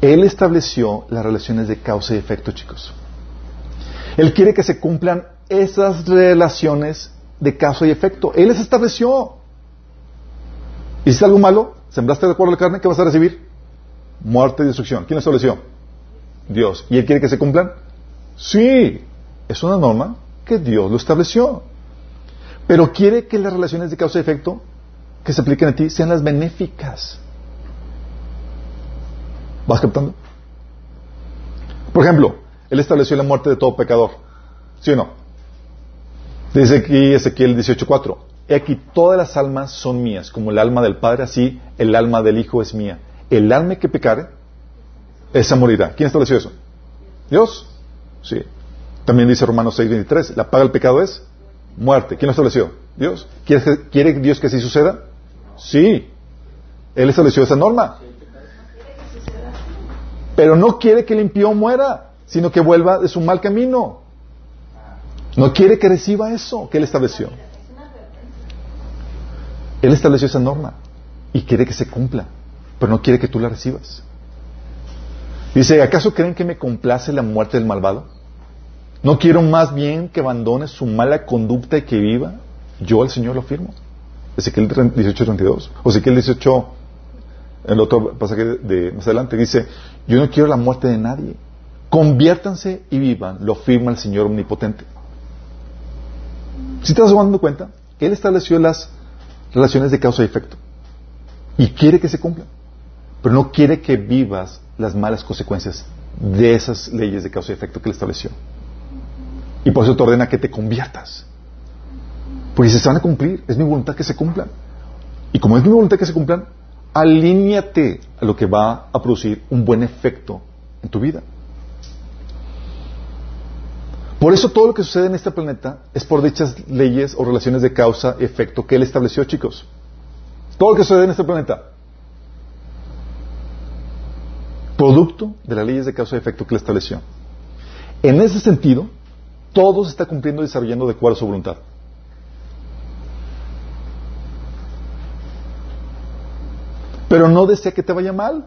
Él estableció las relaciones de causa y efecto, chicos. Él quiere que se cumplan esas relaciones de causa y efecto. Él les estableció. ¿Hiciste algo malo? ¿Sembraste de acuerdo a la carne? ¿Qué vas a recibir? Muerte y destrucción. ¿Quién lo estableció? Dios. ¿Y Él quiere que se cumplan? Sí. Es una norma que Dios lo estableció. Pero quiere que las relaciones de causa y efecto que se apliquen a ti sean las benéficas. ¿Vas captando? Por ejemplo, Él estableció la muerte de todo pecador. ¿Sí o no? Dice aquí Ezequiel 18.4. He aquí todas las almas son mías, como el alma del Padre, así el alma del Hijo es mía. El alma que pecare, esa morirá. ¿Quién estableció eso? Dios. Sí. También dice Romanos 6.23. La paga del pecado es muerte. ¿Quién lo estableció? Dios. ¿Quiere, ¿Quiere Dios que así suceda? Sí. Él estableció esa norma. Pero no quiere que el impío muera, sino que vuelva de su mal camino. No quiere que reciba eso que Él estableció. Él estableció esa norma y quiere que se cumpla, pero no quiere que tú la recibas. Dice, ¿acaso creen que me complace la muerte del malvado? ¿No quiero más bien que abandone su mala conducta y que viva? Yo al Señor lo firmo. Ezequiel 18.32. O Ezequiel 18, el otro pasaje de más adelante, dice, yo no quiero la muerte de nadie. Conviértanse y vivan, lo firma el Señor Omnipotente. Si te estás dando cuenta, Él estableció las relaciones de causa y efecto. Y quiere que se cumplan. Pero no quiere que vivas las malas consecuencias de esas leyes de causa y efecto que Él estableció. Y por eso te ordena que te conviertas. Porque se van a cumplir, es mi voluntad que se cumplan. Y como es mi voluntad que se cumplan, alíñate a lo que va a producir un buen efecto en tu vida. Por eso todo lo que sucede en este planeta es por dichas leyes o relaciones de causa-efecto que Él estableció, chicos. Todo lo que sucede en este planeta. Producto de las leyes de causa-efecto que Él estableció. En ese sentido, todo se está cumpliendo y desarrollando de acuerdo a su voluntad. Pero no desea que te vaya mal.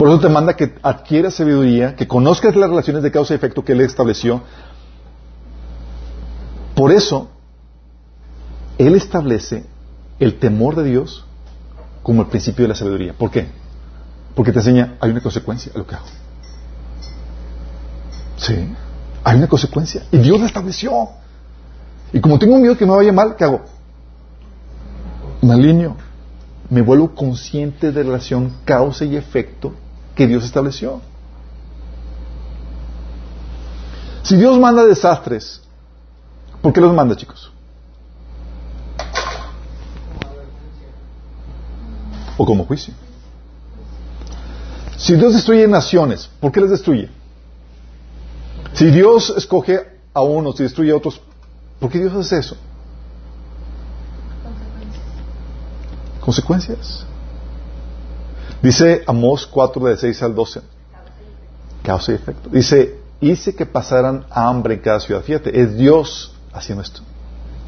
Por eso te manda que adquieras sabiduría, que conozcas las relaciones de causa y efecto que Él estableció. Por eso, Él establece el temor de Dios como el principio de la sabiduría. ¿Por qué? Porque te enseña, hay una consecuencia a lo que hago. Sí. Hay una consecuencia. Y Dios la estableció. Y como tengo miedo que me vaya mal, ¿qué hago? Me. Me vuelvo consciente de la relación causa y efecto que Dios estableció. Si Dios manda desastres, ¿por qué los manda, chicos? O como juicio. Si Dios destruye naciones, ¿por qué las destruye? Si Dios escoge a unos y destruye a otros, ¿por qué Dios hace eso? Consecuencias. Dice Amós 4, de 6 al 12. Causa y efecto. Dice, hice que pasaran hambre en cada ciudad. Fíjate, es Dios haciendo esto.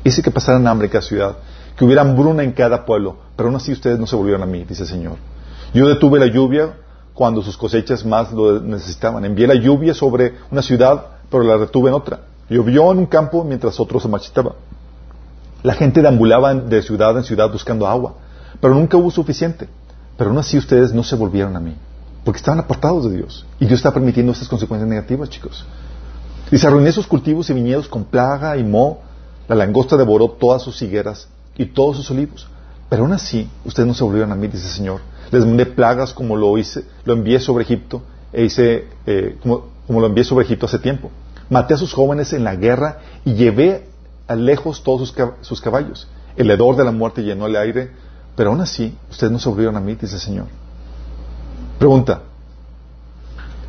Hice que pasaran hambre en cada ciudad, que hubiera hambruna en cada pueblo, pero aún así ustedes no se volvieron a mí, dice el Señor. Yo detuve la lluvia cuando sus cosechas más lo necesitaban. Envié la lluvia sobre una ciudad, pero la retuve en otra. Llovió en un campo mientras otro se marchitaba. La gente deambulaba de ciudad en ciudad buscando agua, pero nunca hubo suficiente. Pero aún así ustedes no se volvieron a mí, porque estaban apartados de Dios. Y Dios está permitiendo estas consecuencias negativas, chicos. Y arruiné sus cultivos y viñedos con plaga y moho. La langosta devoró todas sus higueras y todos sus olivos. Pero aún así, ustedes no se volvieron a mí, dice el Señor les mandé plagas como lo hice, lo envié sobre Egipto, e hice, eh, como, lo envié sobre Egipto hace tiempo. Maté a sus jóvenes en la guerra y llevé a lejos todos sus, caballos. El hedor de la muerte llenó el aire, pero aún así, ustedes no sobrevivieron a mí, dice el Señor. Pregunta,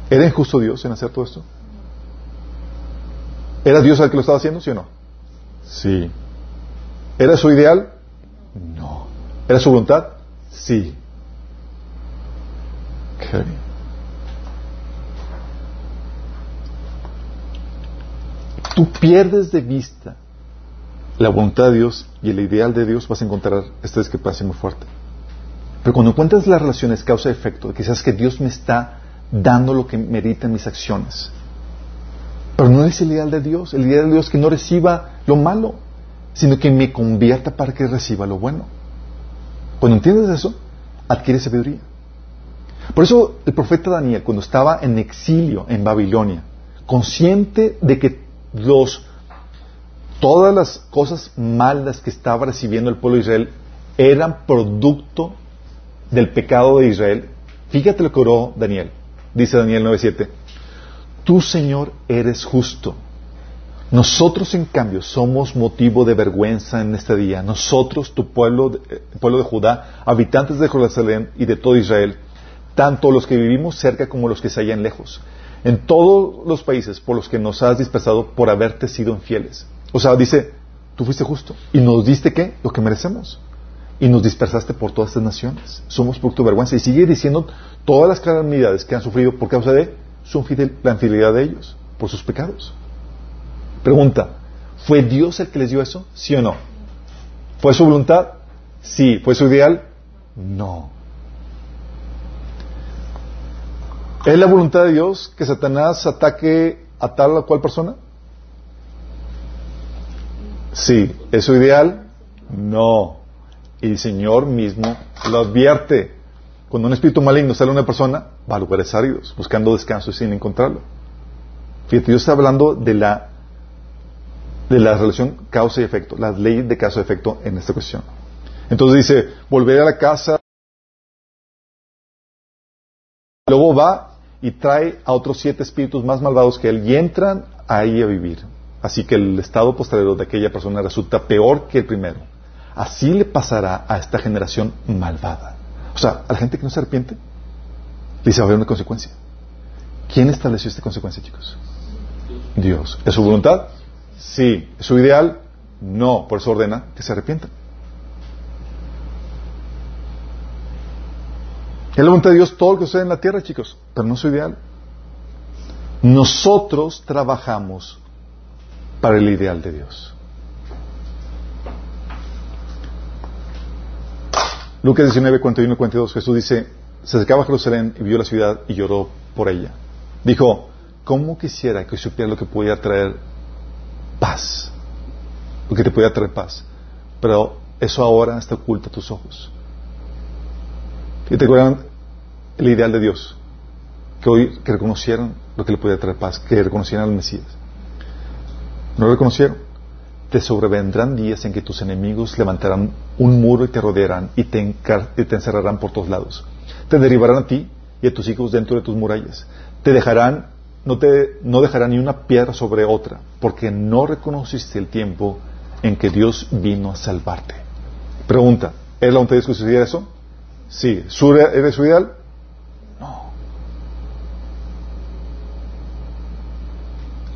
¿era injusto Dios en hacer todo esto? ¿Era Dios el que lo estaba haciendo, sí o no? Sí. ¿Era su ideal? No. ¿Era su voluntad? Sí. Tú pierdes de vista la voluntad de Dios y el ideal de Dios, vas a encontrar esta discrepancia muy fuerte. Pero cuando encuentras las relaciones causa-efecto, quizás que Dios me está dando lo que merita mis acciones. Pero no es el ideal de Dios. El ideal de Dios es que no reciba lo malo, sino que me convierta para que reciba lo bueno. Cuando entiendes eso, adquieres sabiduría. Por eso el profeta Daniel, cuando estaba en exilio en Babilonia, consciente de que los, todas las cosas malas que estaba recibiendo el pueblo de Israel eran producto del pecado de Israel, fíjate lo que oró Daniel. Dice Daniel 9:7, tú Señor eres justo. Nosotros, en cambio, somos motivo de vergüenza en este día. Nosotros, tu pueblo, el pueblo de Judá, habitantes de Jerusalén y de todo Israel, tanto los que vivimos cerca como los que se hallan lejos, en todos los países por los que nos has dispersado por haberte sido infieles. O sea, dice, tú fuiste justo y nos diste qué? Lo que merecemos. Y nos dispersaste por todas estas naciones. Somos por tu vergüenza. Y sigue diciendo todas las calamidades que han sufrido por causa de su la infidelidad de ellos, por sus pecados. Pregunta, ¿fue Dios el que les dio eso? ¿Sí o no? ¿Fue su voluntad? Sí. ¿Fue su ideal? No. ¿Es la voluntad de Dios que Satanás ataque a tal o cual persona? Sí. ¿Es ideal? No. El Señor mismo lo advierte. Cuando un espíritu maligno sale a una persona, va a lugares áridos, buscando descanso y sin encontrarlo. Fíjate, Dios está hablando de la, de la relación causa y efecto, la ley de causa y efecto en esta cuestión. Entonces dice, volver a la casa. Luego va y trae a otros siete espíritus más malvados que él y entran ahí a vivir. Así que el estado posterior de aquella persona resulta peor que el primero. Así le pasará a esta generación malvada. O sea, a la gente que no se arrepiente, dice va a haber una consecuencia. ¿Quién estableció esta consecuencia, chicos? Dios. ¿Es su voluntad? Sí. ¿Es su ideal? No. Por eso ordena que se arrepientan. Es la voluntad de Dios todo lo que sucede en la tierra, chicos, pero no es su ideal. Nosotros trabajamos para el ideal de Dios. Lucas 19, 41 y 42, Jesús dice, se acercaba a Jerusalén y vio la ciudad y lloró por ella. Dijo, ¿cómo quisiera que supiera lo que podía traer paz? Lo que te podía traer paz. Pero eso ahora está oculto a tus ojos. ¿Y te acuerdan el ideal de Dios? Que hoy que reconocieron lo que le podía traer paz, que reconocieran al Mesías. No lo reconocieron. Te sobrevendrán días en que tus enemigos levantarán un muro y te rodearán y te, encerrarán por todos lados. Te derribarán a ti y a tus hijos dentro de tus murallas. Te dejarán, no te no dejarán ni una piedra sobre otra, porque no reconociste el tiempo en que Dios vino a salvarte. Pregunta, ¿es la voluntad de Dios que sucediera eso? Sí. ¿Eres su ideal?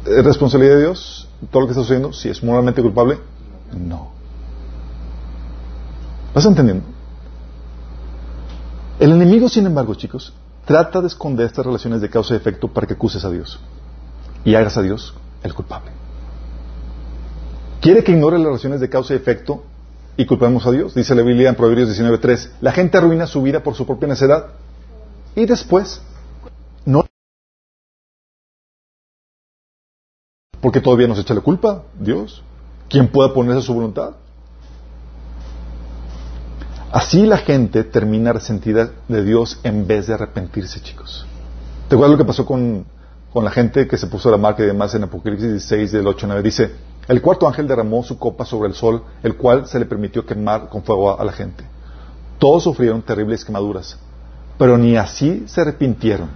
¿Es responsabilidad de Dios todo lo que está sucediendo? Sí. ¿Es moralmente culpable? No. ¿Vas entendiendo? El enemigo, sin embargo, chicos, trata de esconder estas relaciones de causa y efecto para que acuses a Dios y hagas a Dios el culpable. Quiere que ignore las relaciones de causa y efecto y culpemos a Dios. Dice la Biblia en Proverbios 19.3, la gente arruina su vida por su propia necedad y después no... Porque todavía nos echa la culpa, Dios. ¿Quién puede ponerse su voluntad? Así la gente termina resentida de Dios en vez de arrepentirse, chicos. ¿Te acuerdas lo que pasó con, con la gente que se puso la marca y demás en Apocalipsis 16 del 8 9? Dice, el cuarto ángel derramó su copa sobre el sol, el cual se le permitió quemar con fuego a la gente. Todos sufrieron terribles quemaduras, pero ni así se arrepintieron.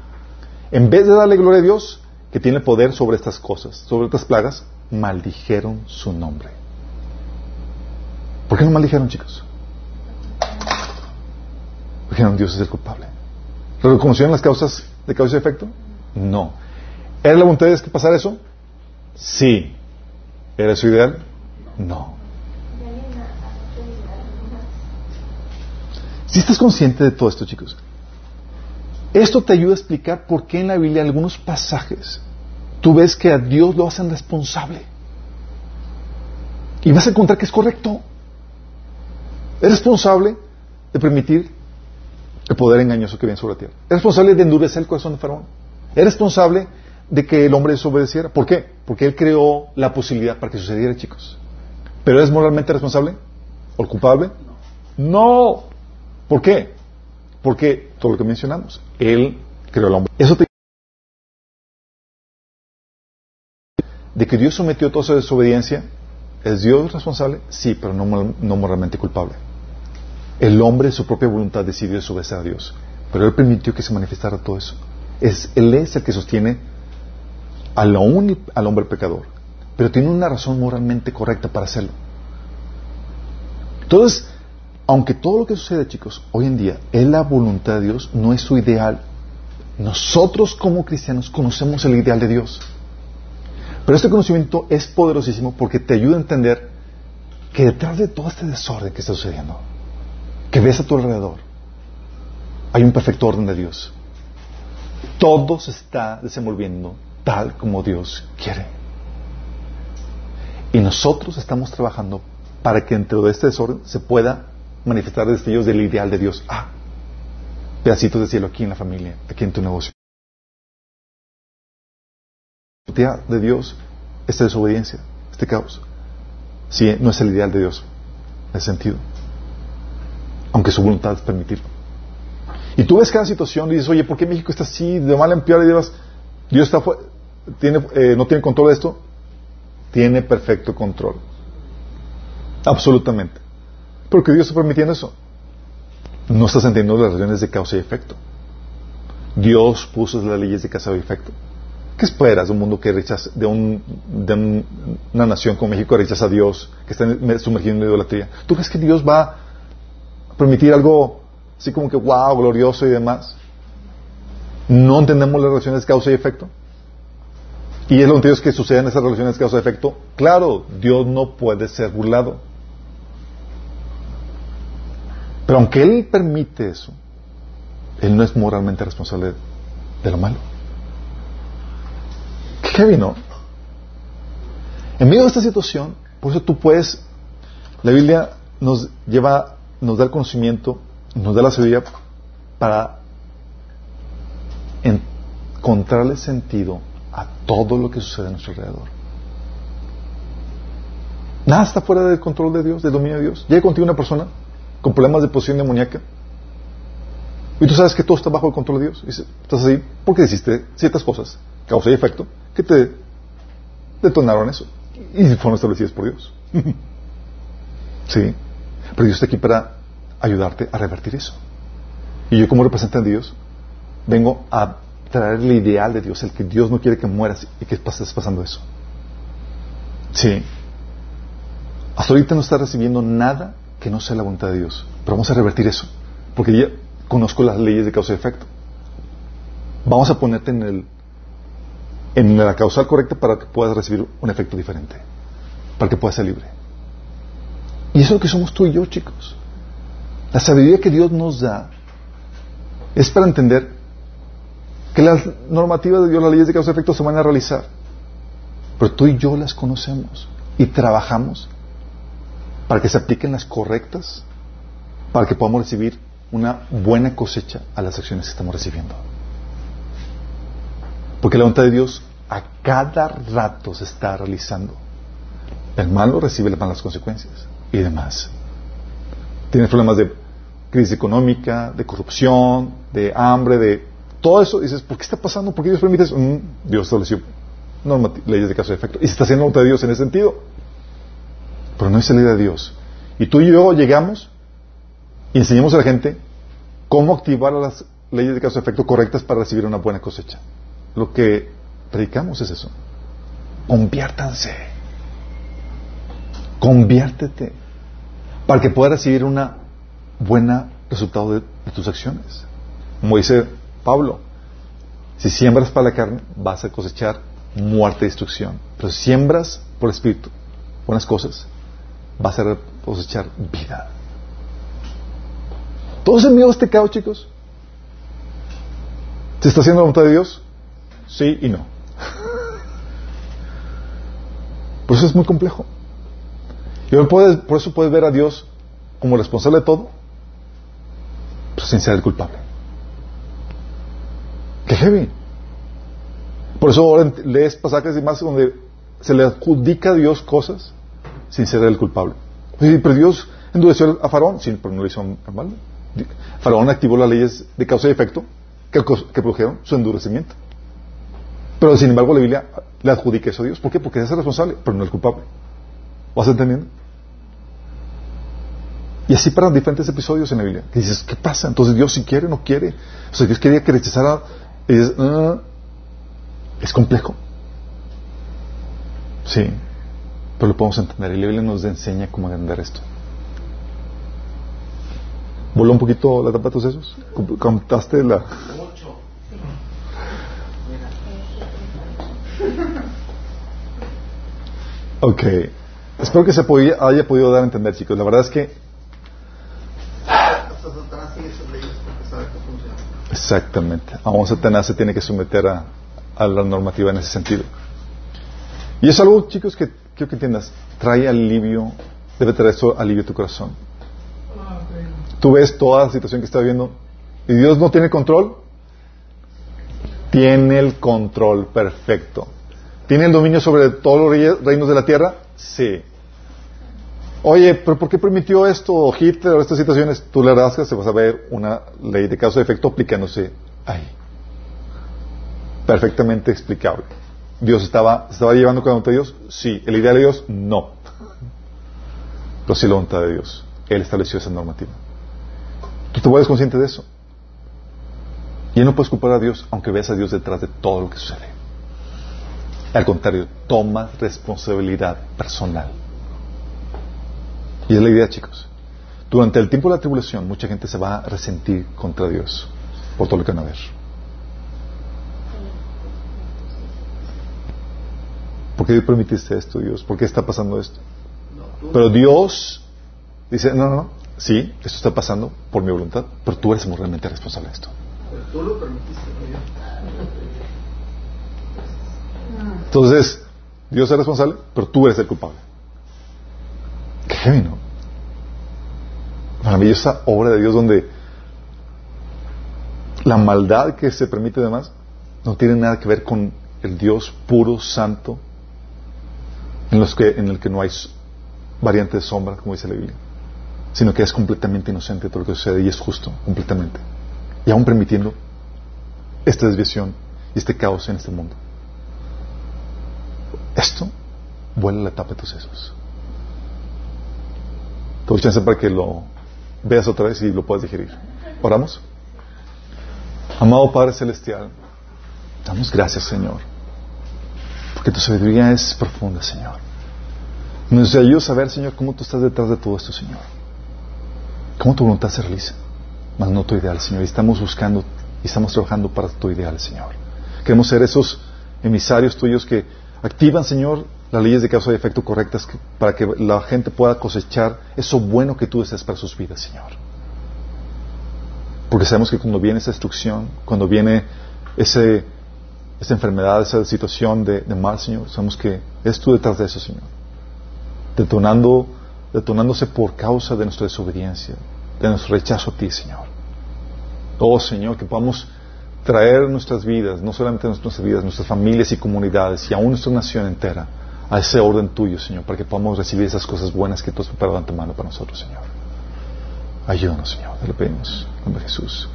En vez de darle gloria a Dios, que tiene poder sobre estas cosas, sobre estas plagas, maldijeron su nombre. ¿Por qué no maldijeron, chicos? Dijeron, Dios es el culpable. ¿Lo reconocieron las causas de causa y efecto? No. ¿Era la voluntad de que pasara eso? Sí. ¿Era su ideal? No. Si estás consciente de todo esto, chicos, esto te ayuda a explicar por qué en la Biblia algunos pasajes tú ves que a Dios lo hacen responsable. Y vas a encontrar que es correcto. Es responsable de permitir el poder engañoso que viene sobre la tierra. Es responsable de endurecer el corazón de Faraón. Es responsable de que el hombre desobedeciera. ¿Por qué? Porque él creó la posibilidad para que sucediera, chicos. ¿Pero es moralmente responsable? ¿O culpable? No. ¿Por qué? Porque todo lo que mencionamos, él creó al hombre. Eso te de que Dios sometió toda su desobediencia, ¿es Dios responsable? Sí, pero no, moralmente culpable. El hombre de su propia voluntad decidió desobedecer a Dios, pero él permitió que se manifestara todo eso. Es, él es el que sostiene al, al hombre pecador, pero tiene una razón moralmente correcta para hacerlo. Entonces, aunque todo lo que sucede, chicos, hoy en día es la voluntad de Dios, no es su ideal. Nosotros como cristianos conocemos el ideal de Dios. Pero este conocimiento es poderosísimo porque te ayuda a entender que detrás de todo este desorden que está sucediendo, que ves a tu alrededor, hay un perfecto orden de Dios. Todo se está desenvolviendo tal como Dios quiere. Y nosotros estamos trabajando para que dentro de este desorden se pueda manifestar destellos del ideal de Dios. Ah, pedacitos de cielo aquí en la familia, aquí en tu negocio. de Dios, esta desobediencia, este caos. Sí, no es el ideal de Dios, en ese sentido. Aunque su voluntad es permitirlo. Y tú ves cada situación y dices, oye, ¿por qué México está así, de mal en peor? Y dices, Dios está tiene, eh, no tiene control de esto. Tiene perfecto control. Absolutamente. Porque Dios está permitiendo eso. No estás entendiendo las relaciones de causa y efecto. Dios puso las leyes de causa y efecto. ¿Qué esperas de un mundo que rechaza, de, un, de una nación como México que rechaza a Dios, que está sumergido en la idolatría? ¿Tú crees que Dios va a permitir algo así como que wow, glorioso y demás? ¿No entendemos las relaciones de causa y efecto? ¿Y es lo que que suceden esas relaciones de causa y efecto? Claro, Dios no puede ser burlado. Pero aunque Él permite eso, Él no es moralmente responsable de lo malo. Qué ¿no? En medio de esta situación, por eso tú puedes, la Biblia nos lleva, nos da el conocimiento, nos da la sabiduría para encontrarle sentido a todo lo que sucede a nuestro alrededor. Nada está fuera del control de Dios, del dominio de Dios. Llega contigo una persona con problemas de posición demoníaca y tú sabes que todo está bajo el control de Dios. Estás así porque hiciste ciertas cosas, causa y efecto, que te detonaron eso. Y fueron establecidas por Dios. sí. Pero Dios está aquí para ayudarte a revertir eso. Y yo como representante de Dios, vengo a traer el ideal de Dios, el que Dios no quiere que mueras y que estés pasando eso. Sí. Hasta ahorita no estás recibiendo nada que no sea la voluntad de Dios. Pero vamos a revertir eso. Porque ya conozco las leyes de causa y efecto. Vamos a ponerte en el en la causal correcta para que puedas recibir un efecto diferente, para que puedas ser libre. Y eso es lo que somos tú y yo, chicos. La sabiduría que Dios nos da es para entender que las normativas de Dios, las leyes de causa y efecto se van a realizar. Pero tú y yo las conocemos y trabajamos para que se apliquen las correctas, para que podamos recibir una buena cosecha a las acciones que estamos recibiendo. Porque la voluntad de Dios a cada rato se está realizando. El malo recibe las malas consecuencias y demás. Tiene problemas de crisis económica, de corrupción, de hambre, de todo eso. dices, ¿por qué está pasando? ¿Por qué Dios permite? Mm, Dios estableció leyes de caso de efecto. Y se está haciendo la voluntad de Dios en ese sentido. Pero no hay salida de Dios. Y tú y yo llegamos y enseñamos a la gente cómo activar las leyes de caso de efecto correctas para recibir una buena cosecha lo que predicamos es eso. Conviértanse. Conviértete. Para que puedas recibir un buen resultado de, tus acciones. Como dice Pablo, si siembras para la carne, vas a cosechar muerte y destrucción. Pero si siembras por el Espíritu buenas cosas, vas a cosechar vida. ¿Todos en de este caos, chicos? ¿Se está haciendo la voluntad de Dios? Sí y no. Por eso es muy complejo. Y por eso puedes ver a Dios como responsable de todo, pero sin ser culpable. Qué heavy. Por eso ahora lees pasajes y más donde se le adjudica a Dios cosas sin ser el culpable. Pero Dios endureció a Faraón, sí, pero no lo hizo mal. Faraón activó las leyes de causa y efecto que, produjeron su endurecimiento. Pero sin embargo la Biblia le adjudica eso a Dios. ¿Por qué? Porque es el responsable, pero no el culpable. ¿Vas entendiendo? Y así para diferentes episodios en la Biblia. Que dices, ¿qué pasa? Entonces Dios si quiere, no quiere. O sea, Dios quería que rechazara. Dices, ah, es complejo. Sí. Pero lo podemos entender. Y la Biblia nos enseña cómo entender esto. ¿Voló un poquito la tapa de tus sesos? ¿Contaste la...? Ok. Espero que se haya podido dar a entender, chicos. La verdad es que... Exactamente. Aún Satanás se tiene que someter a, a la normativa en ese sentido. Y es algo, chicos, que quiero que entiendas, trae alivio, debe traer eso alivio a tu corazón. Tú ves toda la situación que estás viendo y Dios no tiene control. Tiene el control perfecto. ¿Tiene el dominio sobre todos los reinos de la tierra? Sí. Oye, pero ¿por qué permitió esto Hitler o estas situaciones? Tú le rascas, se vas a ver una ley de causa y efecto aplicándose ahí. Perfectamente explicable. ¿Dios estaba, llevando cada uno de Dios? Sí. ¿El ideal de Dios? No. Pero sí la voluntad de Dios. Él estableció esa normativa. Tú te vuelves consciente de eso. Y no puedes culpar a Dios aunque veas a Dios detrás de todo lo que sucede. Al contrario, toma responsabilidad personal. Y es la idea, chicos. Durante el tiempo de la tribulación, mucha gente se va a resentir contra Dios por todo lo que van a ver. ¿Por qué permitiste esto, Dios? ¿Por qué está pasando esto? Pero Dios dice, no, no, no, sí, esto está pasando por mi voluntad, pero tú eres realmente responsable de esto. Pero tú lo permitiste, Entonces, Dios es responsable, pero tú eres el culpable. Qué heavy, ¿no? Maravillosa obra de Dios donde la maldad que se permite además no tiene nada que ver con el Dios puro, santo, en, los que, en el que no hay variante de sombra, como dice la Biblia, sino que es completamente inocente todo lo que sucede y es justo, completamente. Y aún permitiendo esta desviación y este caos en este mundo. Esto vuela la tapa de tus sesos. Doy chance para que lo veas otra vez y lo puedas digerir. Oramos. Amado Padre Celestial, damos gracias, Señor, porque tu sabiduría es profunda, Señor. Nos ayuda a saber, Señor, cómo tú estás detrás de todo esto, Señor. Cómo tu voluntad se realiza, mas no tu ideal, Señor. Y estamos buscando y estamos trabajando para tu ideal, Señor. Queremos ser esos emisarios tuyos que activan, Señor, las leyes de causa y efecto correctas para que la gente pueda cosechar eso bueno que tú deseas para sus vidas, Señor. Porque sabemos que cuando viene esa destrucción, cuando viene ese, esa enfermedad, esa situación de, mal, Señor, sabemos que es tú detrás de eso, Señor. Detonando, detonándose por causa de nuestra desobediencia, de nuestro rechazo a ti, Señor. Oh, Señor, que podamos traer nuestras vidas, no solamente nuestras vidas, nuestras familias y comunidades y aún nuestra nación entera a ese orden tuyo, Señor, para que podamos recibir esas cosas buenas que tú has preparado antemano para nosotros, Señor. Ayúdanos, Señor, te lo pedimos. En nombre de Jesús.